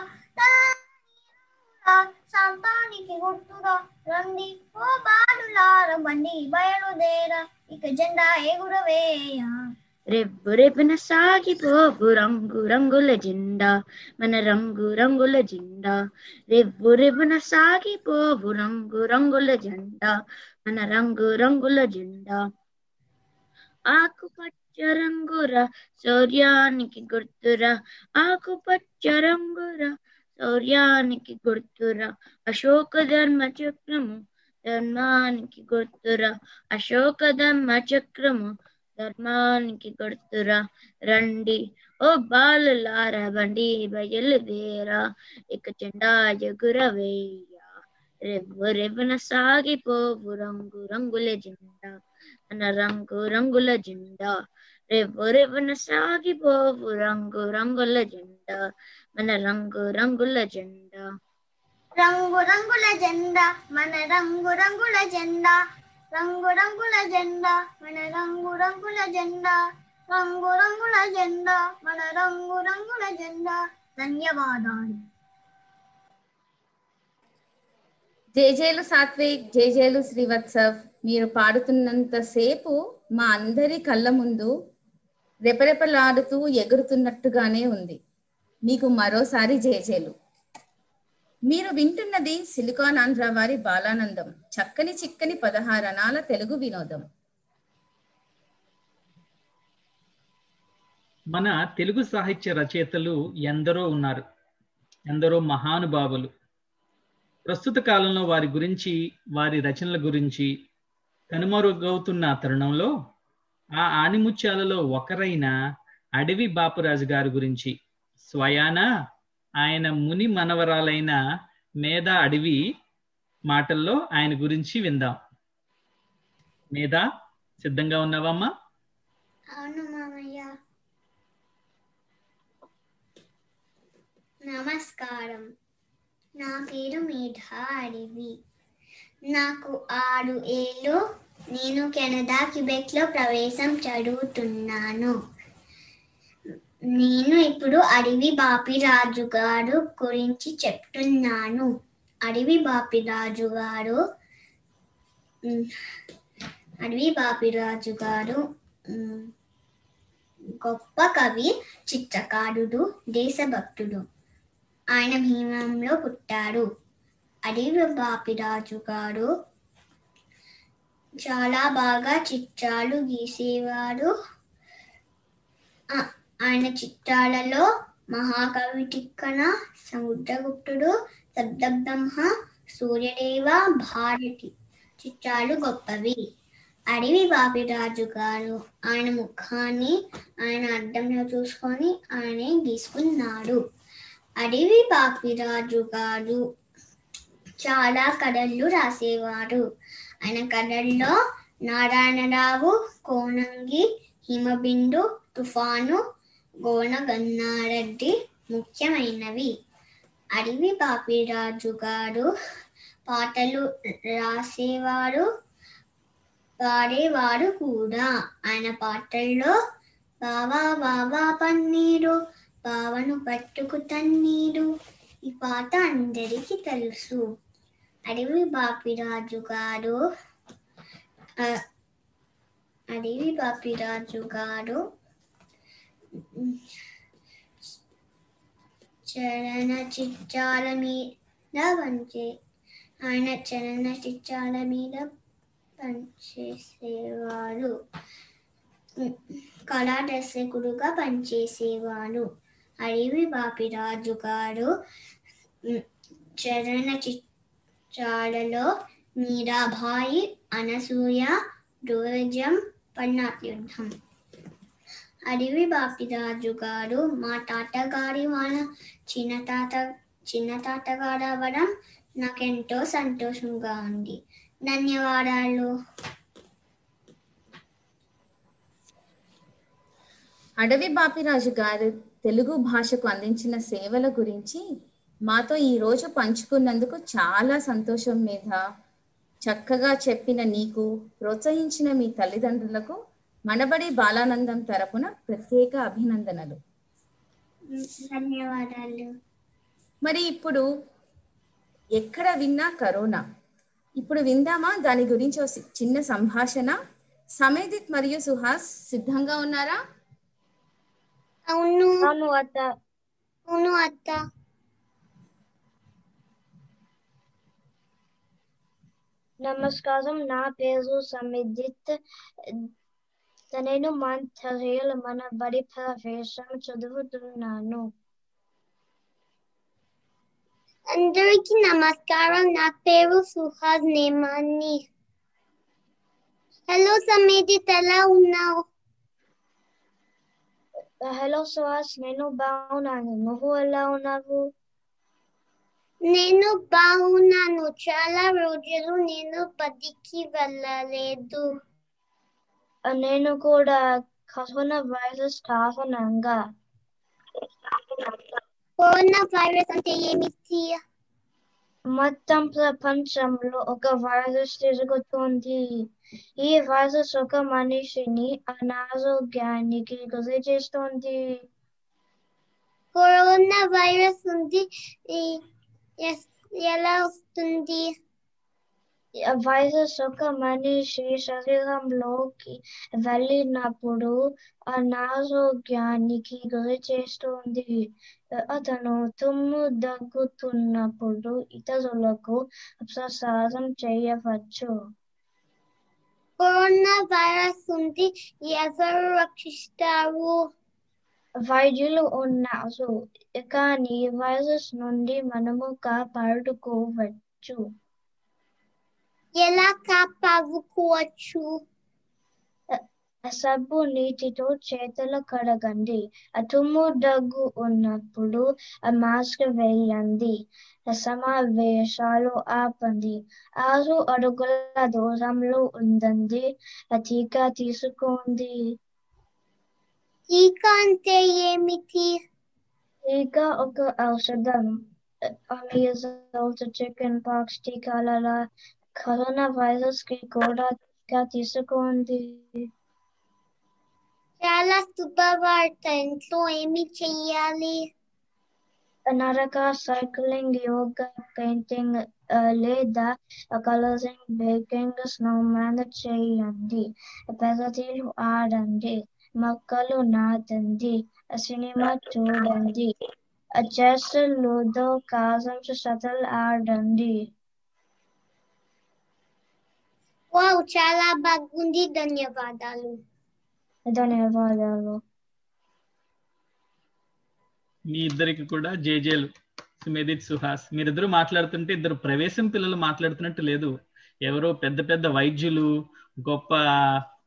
శాంతానికి గుర్తుడా రండి ఓ బాలులార బండి బయలుదేర. ఇక జెండా ఎగురవేయ రెవ్వు రెవ్వున సాగిపోవు రంగు రంగుల జెండా మన రంగు రంగుల జెండా. రెబ్బు రెబ్బున సాగిపోవు రంగు రంగుల జెండా మన రంగు రంగుల జెండా. ఆకుపచ్చ రంగురా శౌర్యానికి గుర్తురా. ఆకుపచ్చ రంగురా శౌర్యానికి గుర్తురా. అశోక ధర్మ చక్రము ధర్మానికి గుర్తురా. అశోక ధర్మ చక్రము ధర్మానికి గుర్తురా. రండి ఓ బాలులార బండి బయలుదేరా. ఇక చెండా ఎగురవేయ. రెవ్వు రెవ్వున సాగిపోవు రంగు రంగుల జెండా మన రంగు రంగుల జెండా రెవ్వు రెవ్వున సాగిపోవు రంగు రంగుల జెండా మన రంగు రంగుల జెండా రంగు రంగుల జెండా మన రంగు రంగుల జెండా రంగు రంగుల జెండా మన రంగు రంగుల జెండా రంగు రంగుల జెండా మన రంగు రంగుల జెండా ధన్యవాదాలు జేజేలు సాత్విక్ జేజేలు శ్రీవత్సవ్. మీరు పాడుతున్నంత సేపు మా అందరి కళ్ళ ముందు రెపరెపలాడుతూ ఎగురుతున్నట్టుగానే ఉంది. మీకు మరోసారి జేజేలు మీరు వింటున్నది సిలికాన్ ఆంధ్ర వారి బాలానందం. చక్కని చిక్కని పదహారణాల తెలుగు వినోదం. మన తెలుగు సాహిత్య రచయితలు ఎందరో ఉన్నారు. ఎందరో మహానుభావులు. ప్రస్తుత కాలంలో వారి గురించి వారి రచనల గురించి కనుమరుగవుతున్న తరుణంలో ఆ ఆనిముత్యాలలో ఒకరైన అడవి బాపురాజు గారి గురించి స్వయాన ఆయన ముని మనవరాలైన మేధా అడవి మాటల్లో ఆయన గురించి విందాం. మేధా సిద్ధంగా ఉన్నావమ్మా? అవును మామయ్య. నమస్కారం. నా పేరు మేఘ అడివి. నాకు ఆరు ఏళ్ళు నేను కెనడా క్యుబెక్లో ప్రవేశం చదువుతున్నాను. నేను ఇప్పుడు అడవి బాపిరాజు గారు గురించి చెప్తున్నాను. అడవి బాపిరాజు గారు అడవి బాపిరాజు గారు గొప్ప కవి చిత్రకారుడు దేశభక్తుడు. ఆయన భీమంలో పుట్టాడు. అడవి బాపిరాజు గారు చాలా బాగా చిత్రాలు గీసేవారు. ఆయన చిత్రాలలో మహాకవి టిక్కన సముద్రగుప్తుడు శబ్దబ్రహ్మ సూర్యదేవ భారతి చిత్రాలు గొప్పవి. అడవి బాపిరాజు గారు ఆయన ముఖాన్ని ఆయన అద్దంలో చూసుకొని ఆయనే గీసుకున్నాడు. అడవి పాపిరాజు గారు చాలా కథలు రాసేవారు ఆయన కథల్లో నారాయణరావు కోనంగి హిమబిందు తుఫాను గోనగన్నారెడ్డి ముఖ్యమైనవి. అడవి పాపిరాజు గారు పాటలు రాసేవారు పాడేవారు కూడా. ఆయన పాటల్లో బావా బావా పన్నీరు బావను పట్టుకు తన్నీరు ఈ పాట అందరికీ తెలుసు. అడవి బాపిరాజు గారు అడవి బాపిరాజు గారు చరణ చిత్రాల మీద పనిచే ఆయన చరణ చిత్రాల మీద పనిచేసేవారు కళా దర్శకుడుగా పనిచేసేవారు అడవి బాపిరాజు గారు చరణ చిత్రాలలో మీరాబాయి అనసూయ ధ్రువజం పన్నాట్యుద్ధం అడవి బాపిరాజు గారు మా తాతగారి వాళ్ళ చిన్న తాత చిన్న తాతగారు అవ్వడం నాకెంతో సంతోషంగా ఉంది. ధన్యవాదాలు. అడవి బాపిరాజు గారు తెలుగు భాషకు అందించిన సేవల గురించి మాతో ఈ రోజు పంచుకున్నందుకు చాలా సంతోషం మీద చక్కగా చెప్పిన నీకు ప్రోత్సహించిన మీ తల్లిదండ్రులకు మనబడి బాలానందం తరపున ప్రత్యేక అభినందనలు. ధన్యవాదాలు. మరి ఇప్పుడు ఎక్కడ విన్నా కరోనా. ఇప్పుడు విందామా? దాని గురించి చిన్న సంభాషణ. సమేదిత్ మరియు సుహాస్ సిద్ధంగా ఉన్నారా? అవును అవును అత్త అవును అత్త నమస్కారం నా పేరు సమిదిత్ నేను మాంథరియల్ మన బడి ప్రవేశం చదువుతున్నాను అందరికీ నమస్కారం నా పేరు సుహాస్ నేమాని హలో సమేదిత్ ఎలా ఉన్నావు హలో సుహాస్ నేను బాగున్నాను నువ్వు ఎలా ఉన్నావు నేను బాగున్నాను చాలా రోజులు నేను బడికి వెళ్ళలేదు నేను కూడా కరోనా వైరస్ కారణంగా కరోనా వైరస్ అంటే ఏమిటి మొత్తం ప్రపంచంలో ఒక వైరస్ తిరుగుతుంది ఈ వైరస్ ఒక మనిషిని అనారోగ్యానికి గురి చేస్తుంది కరోనా వైరస్ ఉంది. ఈ- ఎలా వస్తుంది? ఆ వైరస్ ఒక మనిషి శరీరంలోకి వెళ్ళినప్పుడు అనారోగ్యానికి గురి చేస్తుంది. అతను తుమ్ము దగ్గుతున్నప్పుడు ఇతరులకు ప్రసారం చేయవచ్చు. కరోనా వైరస్ ఉంది. ఎవరు రక్షిస్తారు? వైద్యులు ఉన్నారు. కానీ వైరస్ నుండి మనము కాపాడుకోవచ్చు. ఎలా కాపాడుకోవచ్చు సబ్బు నీటితో చేతులు కడగండి తుమ్ము దగ్గు ఉన్నప్పుడు మాస్క్ వేయండి సమావేశాలు ఆపండి ఆరు అడుగుల దూరంలో ఉండండి ఆ టీకా తీసుకోండి టీకా అంటే ఏమిటి టీకా ఒక ఔషధం. చికెన్ పాక్స్ టీకాల కరోనా వైరస్కి కూడా టీకా తీసుకోండి. చాలా శుభవార్త ఇంట్లో ఏమి చెయ్యాలి? నరక సైక్లింగ్ యోగా పెయింటింగ్ లేదా కలరింగ్ బేకింగ్ స్నోమ్యాన్ చేయండి. పెదతీలు ఆడండి. మొక్కలు నాటండి. సినిమా చూడండి. చెస్ లూడో కాజమ్స్ షటిల్ ఆడండి. వావ్ చాలా బాగుంది ధన్యవాదాలు ధన్యవాదాలు మీ ఇద్దరికి కూడా జేజేలు సుమేదిత్ సుహాస్ మీరిద్దరు మాట్లాడుతుంటే ఇద్దరు ప్రవేశం పిల్లలు మాట్లాడుతున్నట్టు లేదు ఎవరో పెద్ద పెద్ద వైద్యులు గొప్ప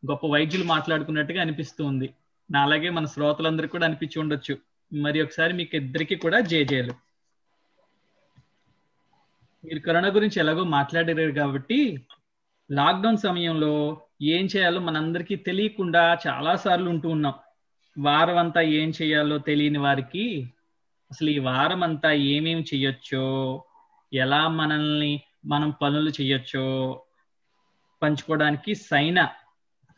గొప్ప వైద్యులు మాట్లాడుకున్నట్టుగా అనిపిస్తూ ఉంది నా అలాగే మన శ్రోతలందరికీ కూడా అనిపించి ఉండొచ్చు మరి ఒకసారి మీకు ఇద్దరికి కూడా జేజేలు మీరు కరోనా గురించి ఎలాగో మాట్లాడారు కాబట్టి లాక్డౌన్ సమయంలో ఏం చేయాలో మనందరికీ తెలియకుండా చాలా సార్లు ఉంటూ ఉన్నాం. వారం అంతా ఏం చేయాలో తెలియని వారికి అసలు ఈ వారం అంతా ఏమేమి చెయ్యొచ్చో ఎలా మనల్ని మనం పనులు చెయ్యొచ్చో పంచుకోవడానికి సైనా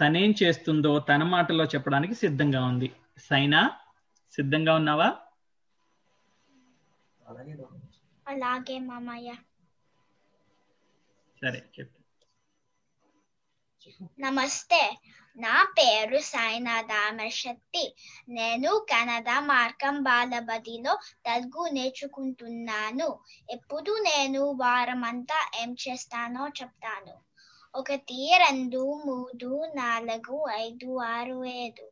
తనేం చేస్తుందో తన మాటలో చెప్పడానికి సిద్ధంగా ఉంది. సైనా సిద్ధంగా ఉన్నావా? అలాగే మామయ్య. సరే చెప్పు. నమస్తే నా పేరు సైనా దామశక్తి. నేను కన్నడ మార్కం బాలబడిలో తెలుగు నేర్చుకుంటున్నాను. ఎప్పుడు నేను వారమంతా ఏం చేస్తానో చెప్తాను. ఒకటి రెండు మూడు నాలుగు ఐదు ఆరు ఏడు.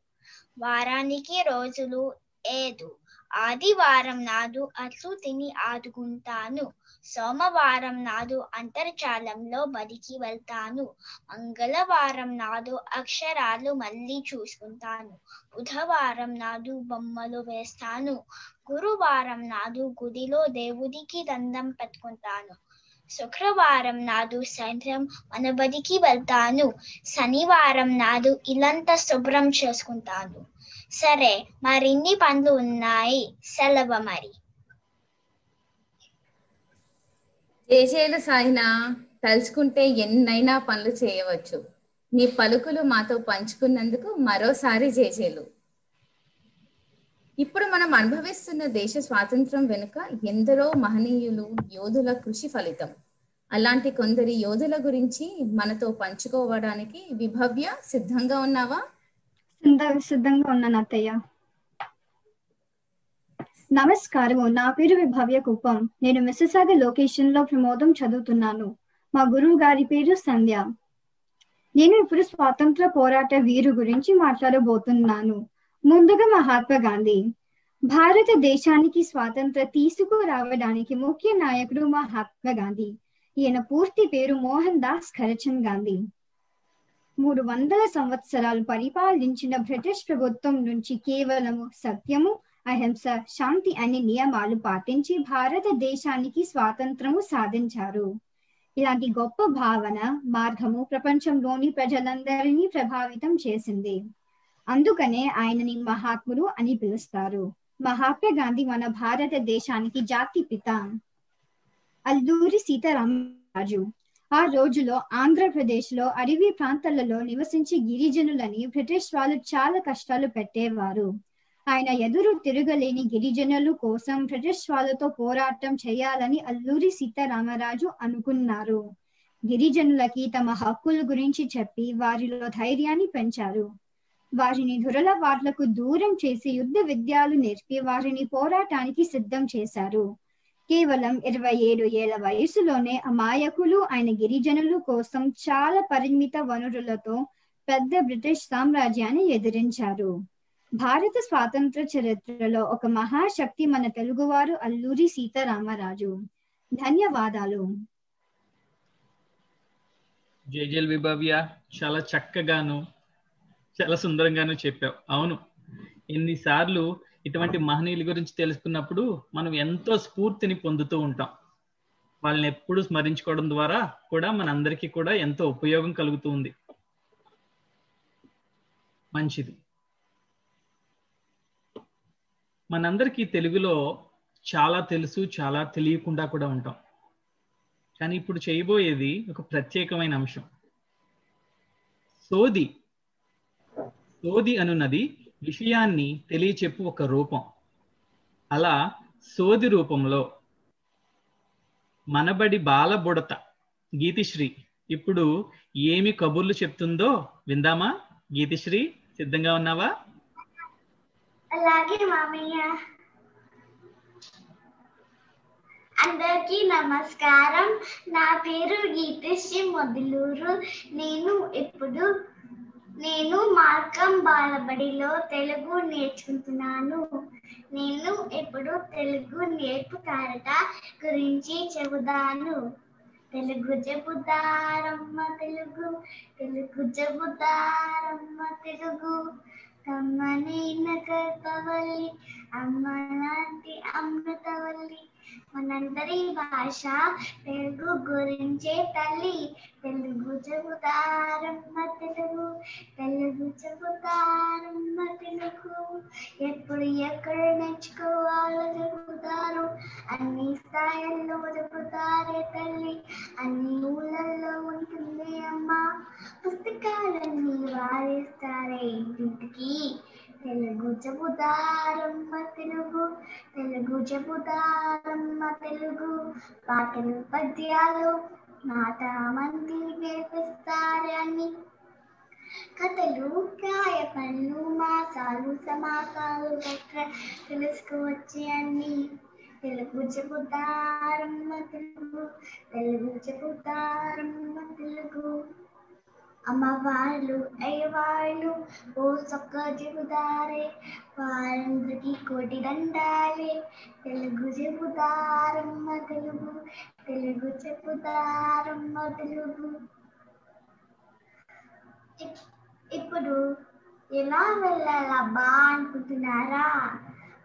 వారానికి రోజులు ఏడు. ఆదివారం నాడు అట్లు తిని ఆడుకుంటాను సోమవారం నాడు అంతర్జాలంలో బదికి వెళ్తాను. మంగళవారం నాడు అక్షరాలు మళ్ళీ చూసుకుంటాను. బుధవారం నాడు బొమ్మలు వేస్తాను. గురువారం నాడు గుడిలో దేవుడికి దండం పెట్టుకుంటాను. శుక్రవారం నాడు సాయంత్రం మన బడికి వెళ్తాను. శనివారం నాడు ఇల్లంతా శుభ్రం చేసుకుంటాను. సరే మరిన్ని పనులు ఉన్నాయి. సెలవు మరి. జేజేలు సాయినా తలుచుకుంటే ఎన్నైనా పనులు చేయవచ్చు. నీ పలుకులు మాతో పంచుకున్నందుకు మరోసారి జేజేలు. ఇప్పుడు మనం అనుభవిస్తున్న దేశ స్వాతంత్రం వెనుక ఎందరో మహనీయులు యోధుల కృషి ఫలితం. అలాంటి కొందరి యోధుల గురించి మనతో పంచుకోవడానికి విభవ్య సిద్ధంగా ఉన్నావా? సిద్ధంగా ఉన్నాను అత్తయ్య. నమస్కారము. నా పేరు విభవ్య కుప్పం నేను మిస్ససాగర్ లొకేషన్లో ప్రమోదం చదువుతున్నాను. మా గురువు గారి పేరు సంధ్య. నేను ఇప్పుడు స్వాతంత్ర పోరాట వీరు గురించి మాట్లాడబోతున్నాను. ముందుగా మహాత్మా గాంధీ. భారతదేశానికి స్వాతంత్ర తీసుకురావడానికి ముఖ్య నాయకుడు మహాత్మా గాంధీ. ఈయన పూర్తి పేరు మోహన్ దాస్ కరచంద్ గాంధీ. మూడు వందల సంవత్సరాలు పరిపాలించిన బ్రిటిష్ ప్రభుత్వం నుంచి కేవలము సత్యము అహింస శాంతి అనే నియమాలు పాటించి భారతదేశానికి స్వాతంత్రము సాధించారు. ఇలాంటి గొప్ప భావన మార్గము ప్రపంచంలోని ప్రజలందరినీ ప్రభావితం చేసింది. అందుకనే ఆయనని మహాత్ముడు అని పిలుస్తారు. మహాత్మా గాంధీ మన భారతదేశానికి జాతి పిత. అల్లూరి సీతారామరాజు. ఆ రోజులో ఆంధ్రప్రదేశ్లో అడవి ప్రాంతాలలో నివసించే గిరిజనులని బ్రిటిష్ వాళ్ళు చాలా కష్టాలు పెట్టేవారు. ఆయన ఎదురు తిరగలేని గిరిజనులు కోసం బ్రిటిష్ పోరాటం చేయాలని అల్లూరి సీతారామరాజు అనుకున్నారు. గిరిజనులకి తమ హక్కుల గురించి చెప్పి వారిలో ధైర్యాన్ని పెంచారు. వారిని దురలవాట్లకు దూరం చేసి యుద్ధ విద్యాలు నేర్పి వారిని పోరాటానికి సిద్ధం చేశారు. కేవలం ఇరవై ఏడు ఏళ్ళ వయసులోనే అమాయకులు ఆయన గిరిజనులు కోసం చాలా పరిమిత వనరులతో పెద్ద బ్రిటిష్ సామ్రాజ్యాన్ని ఎదిరించారు. భారత స్వాతంత్ర చరిత్రలో ఒక మహాశక్తి మన తెలుగువారు అల్లూరి సీతారామరాజు. ధన్యవాదాలు. జేజేల్ విభవ్య. చాలా చక్కగాను చాలా సుందరంగాను చెప్పావు. అవును. ఎన్నిసార్లు ఇటువంటి మహనీయుల గురించి తెలుసుకున్నప్పుడు మనం ఎంతో స్ఫూర్తిని పొందుతూ ఉంటాం. వాళ్ళని ఎప్పుడు స్మరించుకోవడం ద్వారా కూడా మనందరికీ కూడా ఎంతో ఉపయోగం కలుగుతుంది మంచిది. మనందరికీ తెలుగులో చాలా తెలుసు చాలా తెలియకుండా కూడా ఉంటాం. కానీ ఇప్పుడు చేయబోయేది ఒక ప్రత్యేకమైన అంశం. సోది. సోది అనున్నది విషయాన్ని తెలియచెప్పు ఒక రూపం. అలా సోది రూపంలో మనబడి బాలబుడత గీతిశ్రీ ఇప్పుడు ఏమి కబుర్లు చెప్తుందో విందామా? గీతిశ్రీ సిద్ధంగా ఉన్నావా? అలాగే మామయ్య. అందరికీ నమస్కారం. నా పేరు గీతశ్రీ మొదలూరు. నేను ఇప్పుడు నేను మార్కం బాలబడిలో తెలుగు నేర్చుకుంటున్నాను. నేను ఇప్పుడు తెలుగు నేర్పుతారట గురించి చెబుతాను. తెలుగు చెబుతారమ్మ తెలుగు. తెలుగు చెబుతారమ్మ తెలుగు. కమ్మనైన కల్పవల్లి అమ్మ లాంటి అమృతవల్లి మనందరి భాష తెలుగు గురించే తల్లి. తెలుగు చెబుతారమ్మ తెలుగు తెలుగు చెబుతారమ్మ తెలుగు. ఎప్పుడు ఎక్కడ నేర్చుకోవాలో చెబుతారు అన్ని స్థాయిల్లో చెబుతారే తల్లి. అన్ని ఊళ్ళల్లో ఉంటుంది అమ్మ. పుస్తకాలన్నీ వారిస్తారే ఇంటికి. తెలుగు చెబుతారమ్మ తెలుగు తెలుగు చెబుతారమ్మ తెలుగు. పాటలు పద్యాలు మాట మంది నేర్పిస్తారని కథలు కాయ పనులు మాసాలు సమాసాలు గట్ర తెలుసుకోవచ్చు అన్ని. తెలుగు చెబుతారమ్మ తెలుగు తెలుగు చెబుతారమ్మ తెలుగు. అమ్మవాళ్ళు అయ్యవాళ్ళు ఓ చొక్క చెబుతారే వారందరికీ కోటి దండాలే. తెలుగు చెబుతారమ్మ తెలుగు తెలుగు చెబుతారమ్మ తెలుగు. ఇప్పుడు ఎలా వెళ్ళాలబ్బా అనుకుంటున్నారా?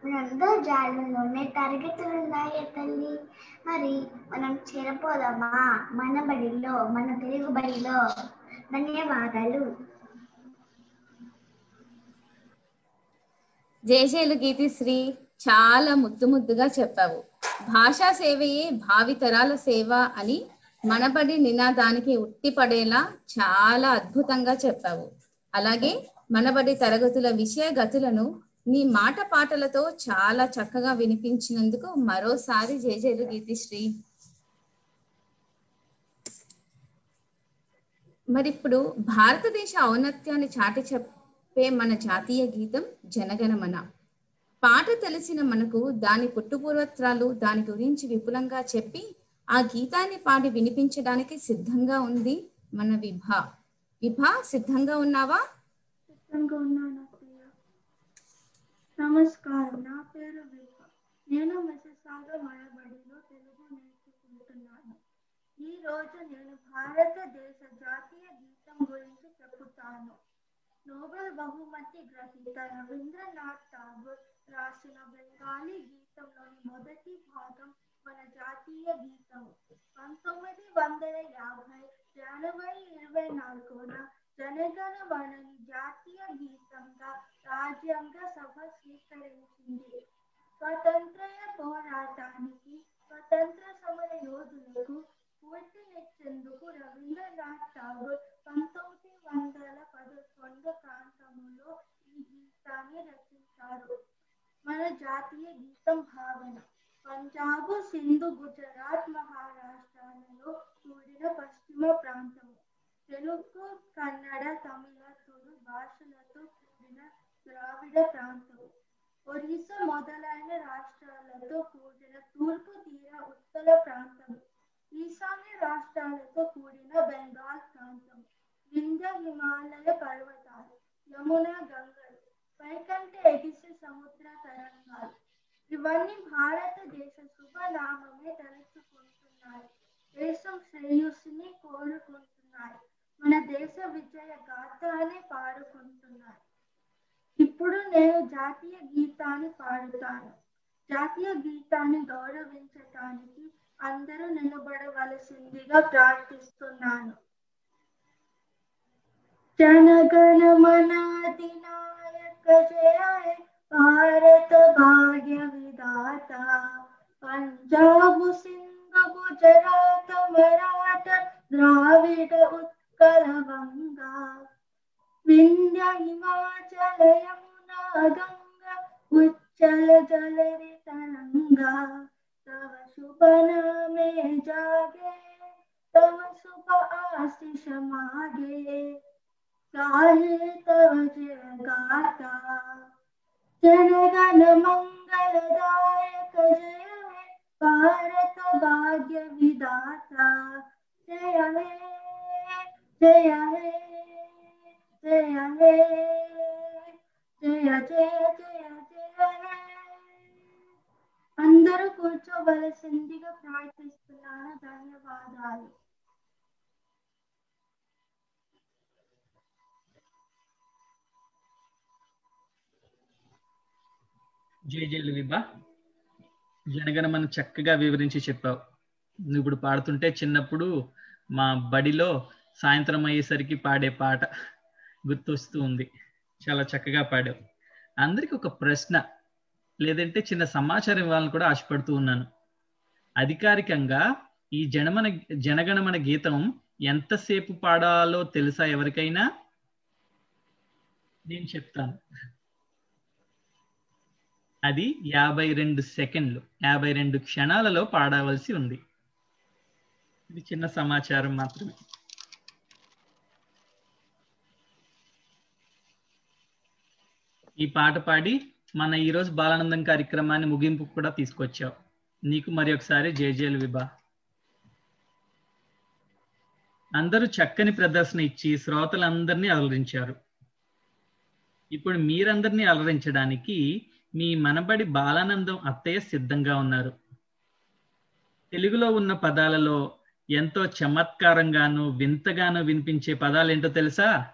మనందరూ జాలంలోనే తరగతులు ఉన్నాయి తల్లి. మరి మనం చేరపోదామా మన బడిలో మన తెలుగు బడిలో? ధన్యవాదాలు. జయశైలు గీతిశ్రీ చాలా ముద్దు ముద్దుగా చెప్పావు. భాషా సేవయే భావితరాల సేవ అని మనబడి నినాదానికి ఉట్టిపడేలా చాలా అద్భుతంగా చెప్పావు. అలాగే మనబడి తరగతుల విషయ గతులను నీ మాట పాటలతో చాలా చక్కగా వినిపించినందుకు మరోసారి జయజయలు గీతిశ్రీ మరి ఇప్పుడు భారతదేశ ఔన్నత్యాన్ని చాటి చెప్పే మన జాతీయ గీతం జనగణమన. పాట తెలిసిన మనకు దాని పుట్టుపూర్వత్రాలు దాని గురించి విపులంగా చెప్పి ఆ గీతాన్ని పాడి వినిపించడానికి సిద్ధంగా ఉంది మన విభా. విభా సిద్ధంగా ఉన్నావా? సిద్ధంగా ఉన్నాను నమస్కారం. నా పేరు విభ. నేను మెసేజ్ సాగర్ తెలుగు నేర్చుకుంటున్నాను ఈ రోజు నేను భారతదేశ జాతీయ గీతం గురించి చెబుతాను నోబెల్ బహుమతి గ్రహీత రవీంద్రనాథ్ ఠాగూర్ రాసిన బెంగాలీ గీతంలోని మొదటి భాగం మన జాతీయ గీతం. పంతొమ్మిది వందల యాభై జనవరి ఇరవై నాలుగున జనగణ మనని జాతీయ గీతంగా రాజ్యాంగ సభ స్వీకరించింది. స్వతంత్ర పోరాటానికి స్వతంత్ర సమర యోధులకు స్ఫూర్తినిచ్చేందుకు రవీంద్రనాథ్ ఠాగూర్ పంతొమ్మిది వందల పదకొండు ప్రాంతంలో ఈ గీతాన్ని రచించారు మన జాతీయ గీతం భావన పంజాబ్ సింధు గుజరాత్ మహారాష్ట్రాలలో కూడిన పశ్చిమ ప్రాంతము తెలుగు కన్నడ తమిళ తుడు భాషలతో కూడిన ద్రావిడ ప్రాంతము ఒరిస్సా మొదలైన రాష్ట్రాలతో కూడిన తూర్పు తీర ఉత్తర ప్రాంతము ఈశాన్య రాష్ట్రాలతో కూడిన బెంగాల్ ప్రాంతం వింధ్య హిమాలయ పర్వతాలు యమున గంగలు పైకంటే ఎగిసే సముద్ర తరంగాలు ఇవన్నీ భారతదేశ శుభనామమే తలుచుకుంటున్నాయి దేశం శ్రేయస్సుని కోరుకుంటున్నాయి మన దేశ విజయ గాథాన్ని పాడుకుంటున్నాయి ఇప్పుడు నేను జాతీయ గీతాన్ని పాడుతాను జాతీయ గీతాన్ని గౌరవించటానికి అందరూ నిలబడవలసిందిగా ప్రార్థిస్తున్నాను. జనగణ మన జయ భారత భాగ్య విధాత పంజాబ్ సింధు గుజరాత్ మరాఠ ద్రావిడ ఉత్కల వంగ వింధ్య హిమాచల యమునా గంగ ఉచ్చల జల తరంగా तव सुपना में जागे तव शुभ आशीष मागे। काहे तव तो जयगाता जनगण मंगलदायक जय मे भारत भाग्य विदाता जय हे जय हे जय हे, जय जय जय जय हे। అందరూ కూర్చోవలసిందిగా ప్రార్థిస్తున్నాను. ధన్యవాదాలు. జై జైలు విభా జనగణమన చక్కగా వివరించి చెప్పావు. నువ్వు ఇప్పుడు పాడుతుంటే చిన్నప్పుడు మా బడిలో సాయంత్రం అయ్యేసరికి పాడే పాట గుర్తొస్తూ ఉంది. చాలా చక్కగా పాడావు. అందరికి ఒక ప్రశ్న. లేదంటే చిన్న సమాచారం ఇవ్వాలని కూడా ఆశపడుతూ ఉన్నాను. అధికారికంగా ఈ జనమన జనగణమన గీతం ఎంతసేపు పాడాలో తెలుసా ఎవరికైనా? నేను చెప్తాను. అది యాభై రెండు సెకండ్లు యాభై రెండు క్షణాలలో పాడవలసి ఉంది. ఇది చిన్న సమాచారం మాత్రమే. ఈ పాట పాడి మన ఈరోజు బాలానందం కార్యక్రమాన్ని ముగింపు కూడా తీసుకొచ్చావు. నీకు మరి ఒకసారి జేజేలు విభా. అందరూ చక్కని ప్రదర్శన ఇచ్చి శ్రోతలందరినీ అలరించారు. ఇప్పుడు మీరందరినీ అలరించడానికి మీ మనబడి బాలానందం అత్తయ్య సిద్ధంగా ఉన్నారు. తెలుగులో ఉన్న పదాలలో ఎంతో చమత్కారంగాను వింతగాను వినిపించే పదాలు ఏంటో తెలుసా?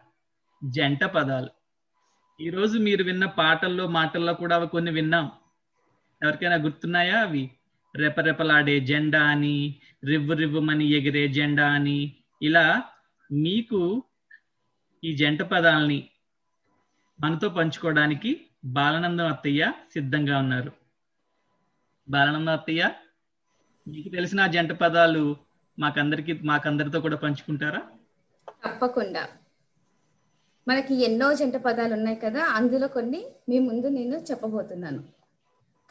జంట పదాలు. ఈరోజు మీరు విన్న పాటల్లో మాటల్లో కూడా అవి కొన్ని విన్నాం. ఎవరికైనా గుర్తున్నాయా అవి? రెపరెపలాడే జెండా అని రివ్వు రివ్వుమని ఎగిరే జెండా అని. ఇలా మీకు ఈ జంట పదాలని మనతో పంచుకోవడానికి బాలనందం అత్తయ్య సిద్ధంగా ఉన్నారు. బాలనందం అత్తయ్య మీకు తెలిసిన జంట పదాలు మాకందరికి మాకందరితో కూడా పంచుకుంటారా? తప్పకుండా. మనకి ఎన్నో జంట పదాలు ఉన్నాయి కదా అందులో కొన్ని మీ ముందు నేను చెప్పబోతున్నాను.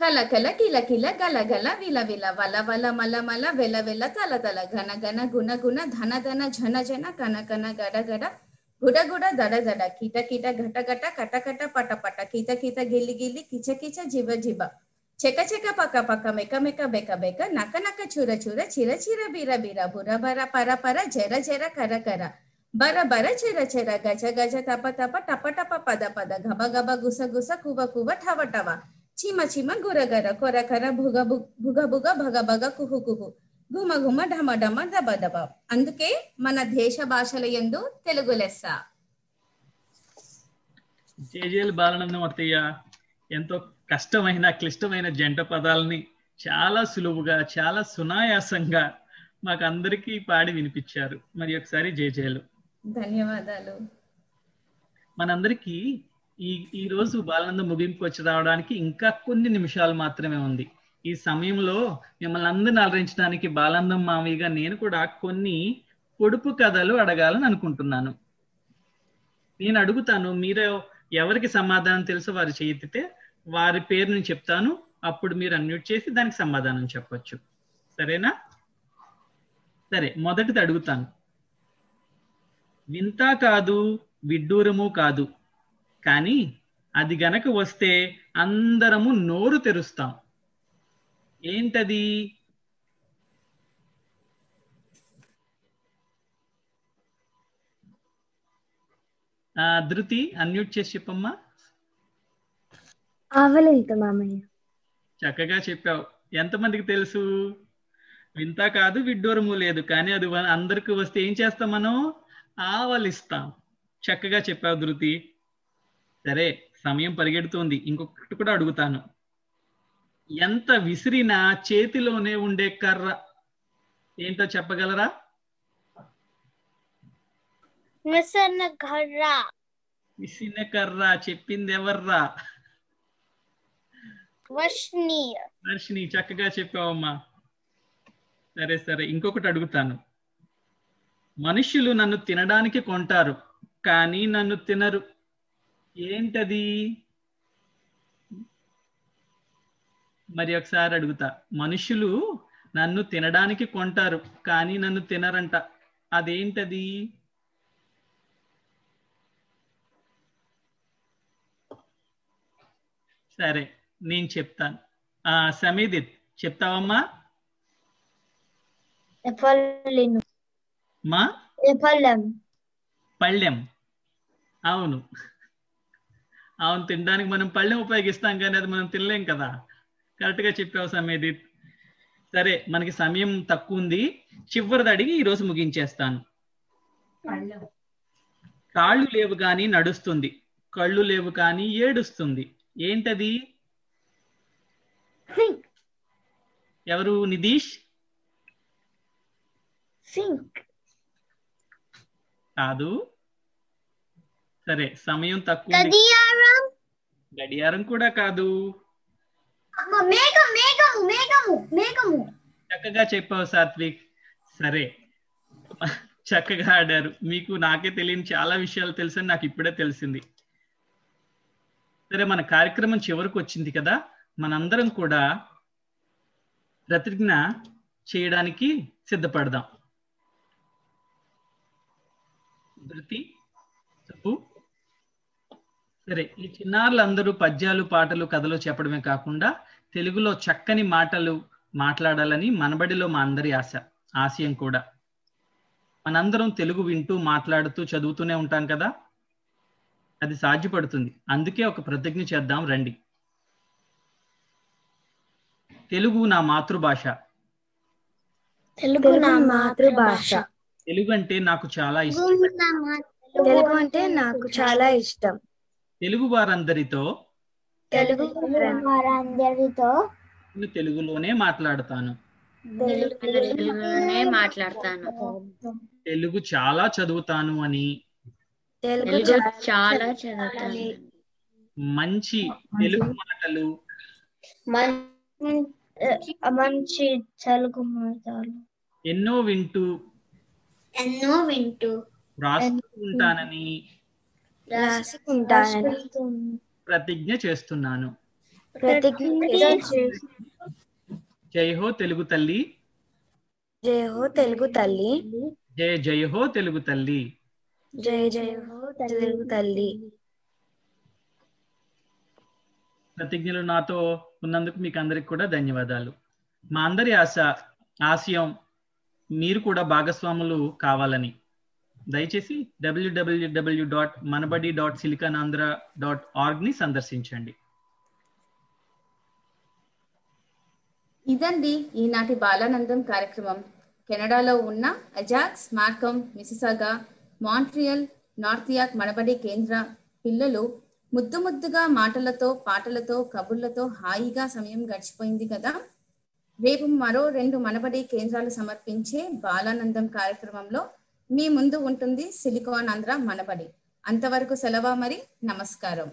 కల కల కిల కిల గల గల విల విల వల వల మల మల వెల వెల తల తల ఘన ఘన గుణ గుణ ధన ధన జన జన కన కన గడ గడ గుడ గుడ దడ దడ కీట కీట ఘట ఘట కట కట పట పట కీత కీత గిల్లి గిల్లి కిచ కిచ జిబ జిబ చెక చెక పక పక మెక మెక బెక బెక నక నక చూర చూర చిర చిర బీర బీర బుర బర పర పర జర జర కర కర బర బర చెర చెర గజ గజ తప తప టప టప పద పద గబ గబ గుస గుస కువ కువ టవ టవ చీమ చీమ గుర గర కొర కర భుగ భుగ భుగ భగ భగ కుహు కుహు ఘుమ ఘుమ ఢమ ఢమ దబ దబ అందుకే మన దేశ భాషల ఎందు తెలుగు లెస్స. జేజేలు బాలనందం అత్తయ్య ఎంతో కష్టమైన క్లిష్టమైన జంట పదాలని చాలా సులువుగా చాలా సునాయాసంగా మాకు అందరికీ పాడి వినిపించారు. మరి ఒకసారి జేజేలు ధన్యవాదాలు. మనందరికీ ఈ ఈ రోజు బాలానందం ముగింపు వచ్చి రావడానికి ఇంకా కొన్ని నిమిషాలు మాత్రమే ఉంది. ఈ సమయంలో మిమ్మల్ని అందరిని అలరించడానికి బాలానందం మామయ్యగా నేను కూడా కొన్ని పొడుపు కథలు అడగాలని అనుకుంటున్నాను. నేను అడుగుతాను మీరు ఎవరికి సమాధానం తెలుసో వారు చేయితే వారి పేరు నేను చెప్తాను అప్పుడు మీరు అన్మ్యూట్ చేసి దానికి సమాధానం చెప్పొచ్చు. సరేనా? సరే మొదటిది అడుగుతాను. వింత కాదు విడ్డూరము కాదు. కానీ అది గనక వస్తే అందరము నోరు తెరుస్తాం. ఏంటది? ధృతి అన్మ్యూట్ చేసి చెప్పమ్మా. ఆవలింత మామయ్య. చక్కగా చెప్పావు. ఎంతమందికి తెలుసు? వింత కాదు విడ్డూరము లేదు. కానీ అది అందరికి వస్తే ఏం చేస్తాం మనం? ఆవలిస్తాం. చక్కగా చెప్పావు ధృతి. సరే సమయం పరిగెడుతోంది. ఇంకొకటి కూడా అడుగుతాను. ఎంత విసిరినా చేతిలోనే ఉండే కర్ర. ఏంటో చెప్పగలరా? విసిన కర్ర. చెప్పింది ఎవర్రా వర్షిణి చక్కగా చెప్పావమ్మా. సరే సరే. ఇంకొకటి అడుగుతాను. మనుష్యులు నన్ను తినడానికి కొంటారు కానీ నన్ను తినరు. ఏంటది? మరి ఒకసారి అడుగుతా. మనుషులు నన్ను తినడానికి కొంటారు కానీ నన్ను తినరంట. అదేంటది? సరే నేను చెప్తాను. ఆ సమీదిత్ చెప్తావమ్మా? మా? ఎఫలం పళ్ళెం. అవును. అవును తినడానికి మనం పళ్ళెం ఉపయోగిస్తాం కానీ అది మనం తినలేం కదా. కరెక్ట్గా చెప్పావు సమేదిత్ సరే మనకి సమయం తక్కువ ఉంది. చివరిది అడిగి ఈ రోజు ముగించేస్తాను. కాళ్ళు లేవు కానీ నడుస్తుంది. కళ్ళు లేవు కానీ ఏడుస్తుంది. ఏంటది? ఎవరు? నితీష్ సింక్. కాదు. సరే సమయం తక్కువ. గడియారం? గడియారం కూడా కాదు. చక్కగా చెప్పావు సాత్విక్. సరే. చక్కగా ఆడారు. మీకు నాకే తెలియని చాలా విషయాలు తెలుసని నాకు ఇప్పుడే తెలిసింది. సరే మన కార్యక్రమం చివరికి వచ్చింది కదా. మనందరం కూడా ప్రతిజ్ఞ చేయడానికి సిద్ధపడదాం. ధృతి చెప్పు. సరే ఈ చిన్నారులందరూ పద్యాలు పాటలు కథలు చెప్పడమే కాకుండా తెలుగులో చక్కని మాటలు మాట్లాడాలని మనబడిలో మా అందరి ఆశ ఆశయం కూడా. మనందరం తెలుగు వింటూ మాట్లాడుతూ చదువుతూనే ఉంటాం కదా? అది సాధ్యపడుతుంది. అందుకే ఒక ప్రతిజ్ఞ చేద్దాం రండి. తెలుగు నా మాతృభాష. తెలుగు నా మాతృభాష. తెలుగు అంటే నాకు చాలా ఇష్టం. తెలుగు అంటే నాకు చాలా ఇష్టం. తెలుగు వారందరితో తెలుగు వారందరితో నేను తెలుగులోనే మాట్లాడతాను. తెలుగులోనే మాట్లాడతాను. తెలుగు చాలా చదువుతాను అని. తెలుగు తెలుగు చాలా చదువుతాను. మంచి తెలుగు మాటలు. మంచి తెలుగు మాటలు. ఎన్నో వింటూ ఎన్నో వింటూ రాస్తూ ఉంటానని రాసుకుంటానని ప్రతిజ్ఞ చేస్తున్నాను. ప్రతిజ్ఞ జై హో తెలుగు తల్లి. జయ హో తెలుగు తల్లి. జయ జయ హో తెలుగు తల్లి. జయ జయ హో తెలుగు తల్లి. ప్రతిజ్ఞలు నాతో ఉన్నందుకు మీకు అందరికి కూడా ధన్యవాదాలు. మా అందరి ఆశ ఆశయం మీరు కూడా భాగస్వాములు కావాలని. దయచేసి W W W dot Manabadi dot silicon Andhra dot ఆర్గ్ని సందర్శించండి. ఇదండి ఈనాటి బాలానందం కార్యక్రమం. కెనడాలో ఉన్న Ajax Markham Mississauga Montreal North York Manabadi కేంద్ర పిల్లలు ముద్దు ముద్దుగా మాటలతో పాటలతో కబుర్లతో హాయిగా సమయం గడిచిపోయింది కదా. రేపు మరో రెండు మనబడి కేంద్రాలు సమర్పించే బాలానందం కార్యక్రమంలో మీ ముందు ఉంటుంది సిలికాన్ ఆంధ్ర మనబడి. అంతవరకు సెలవు మరి నమస్కారం.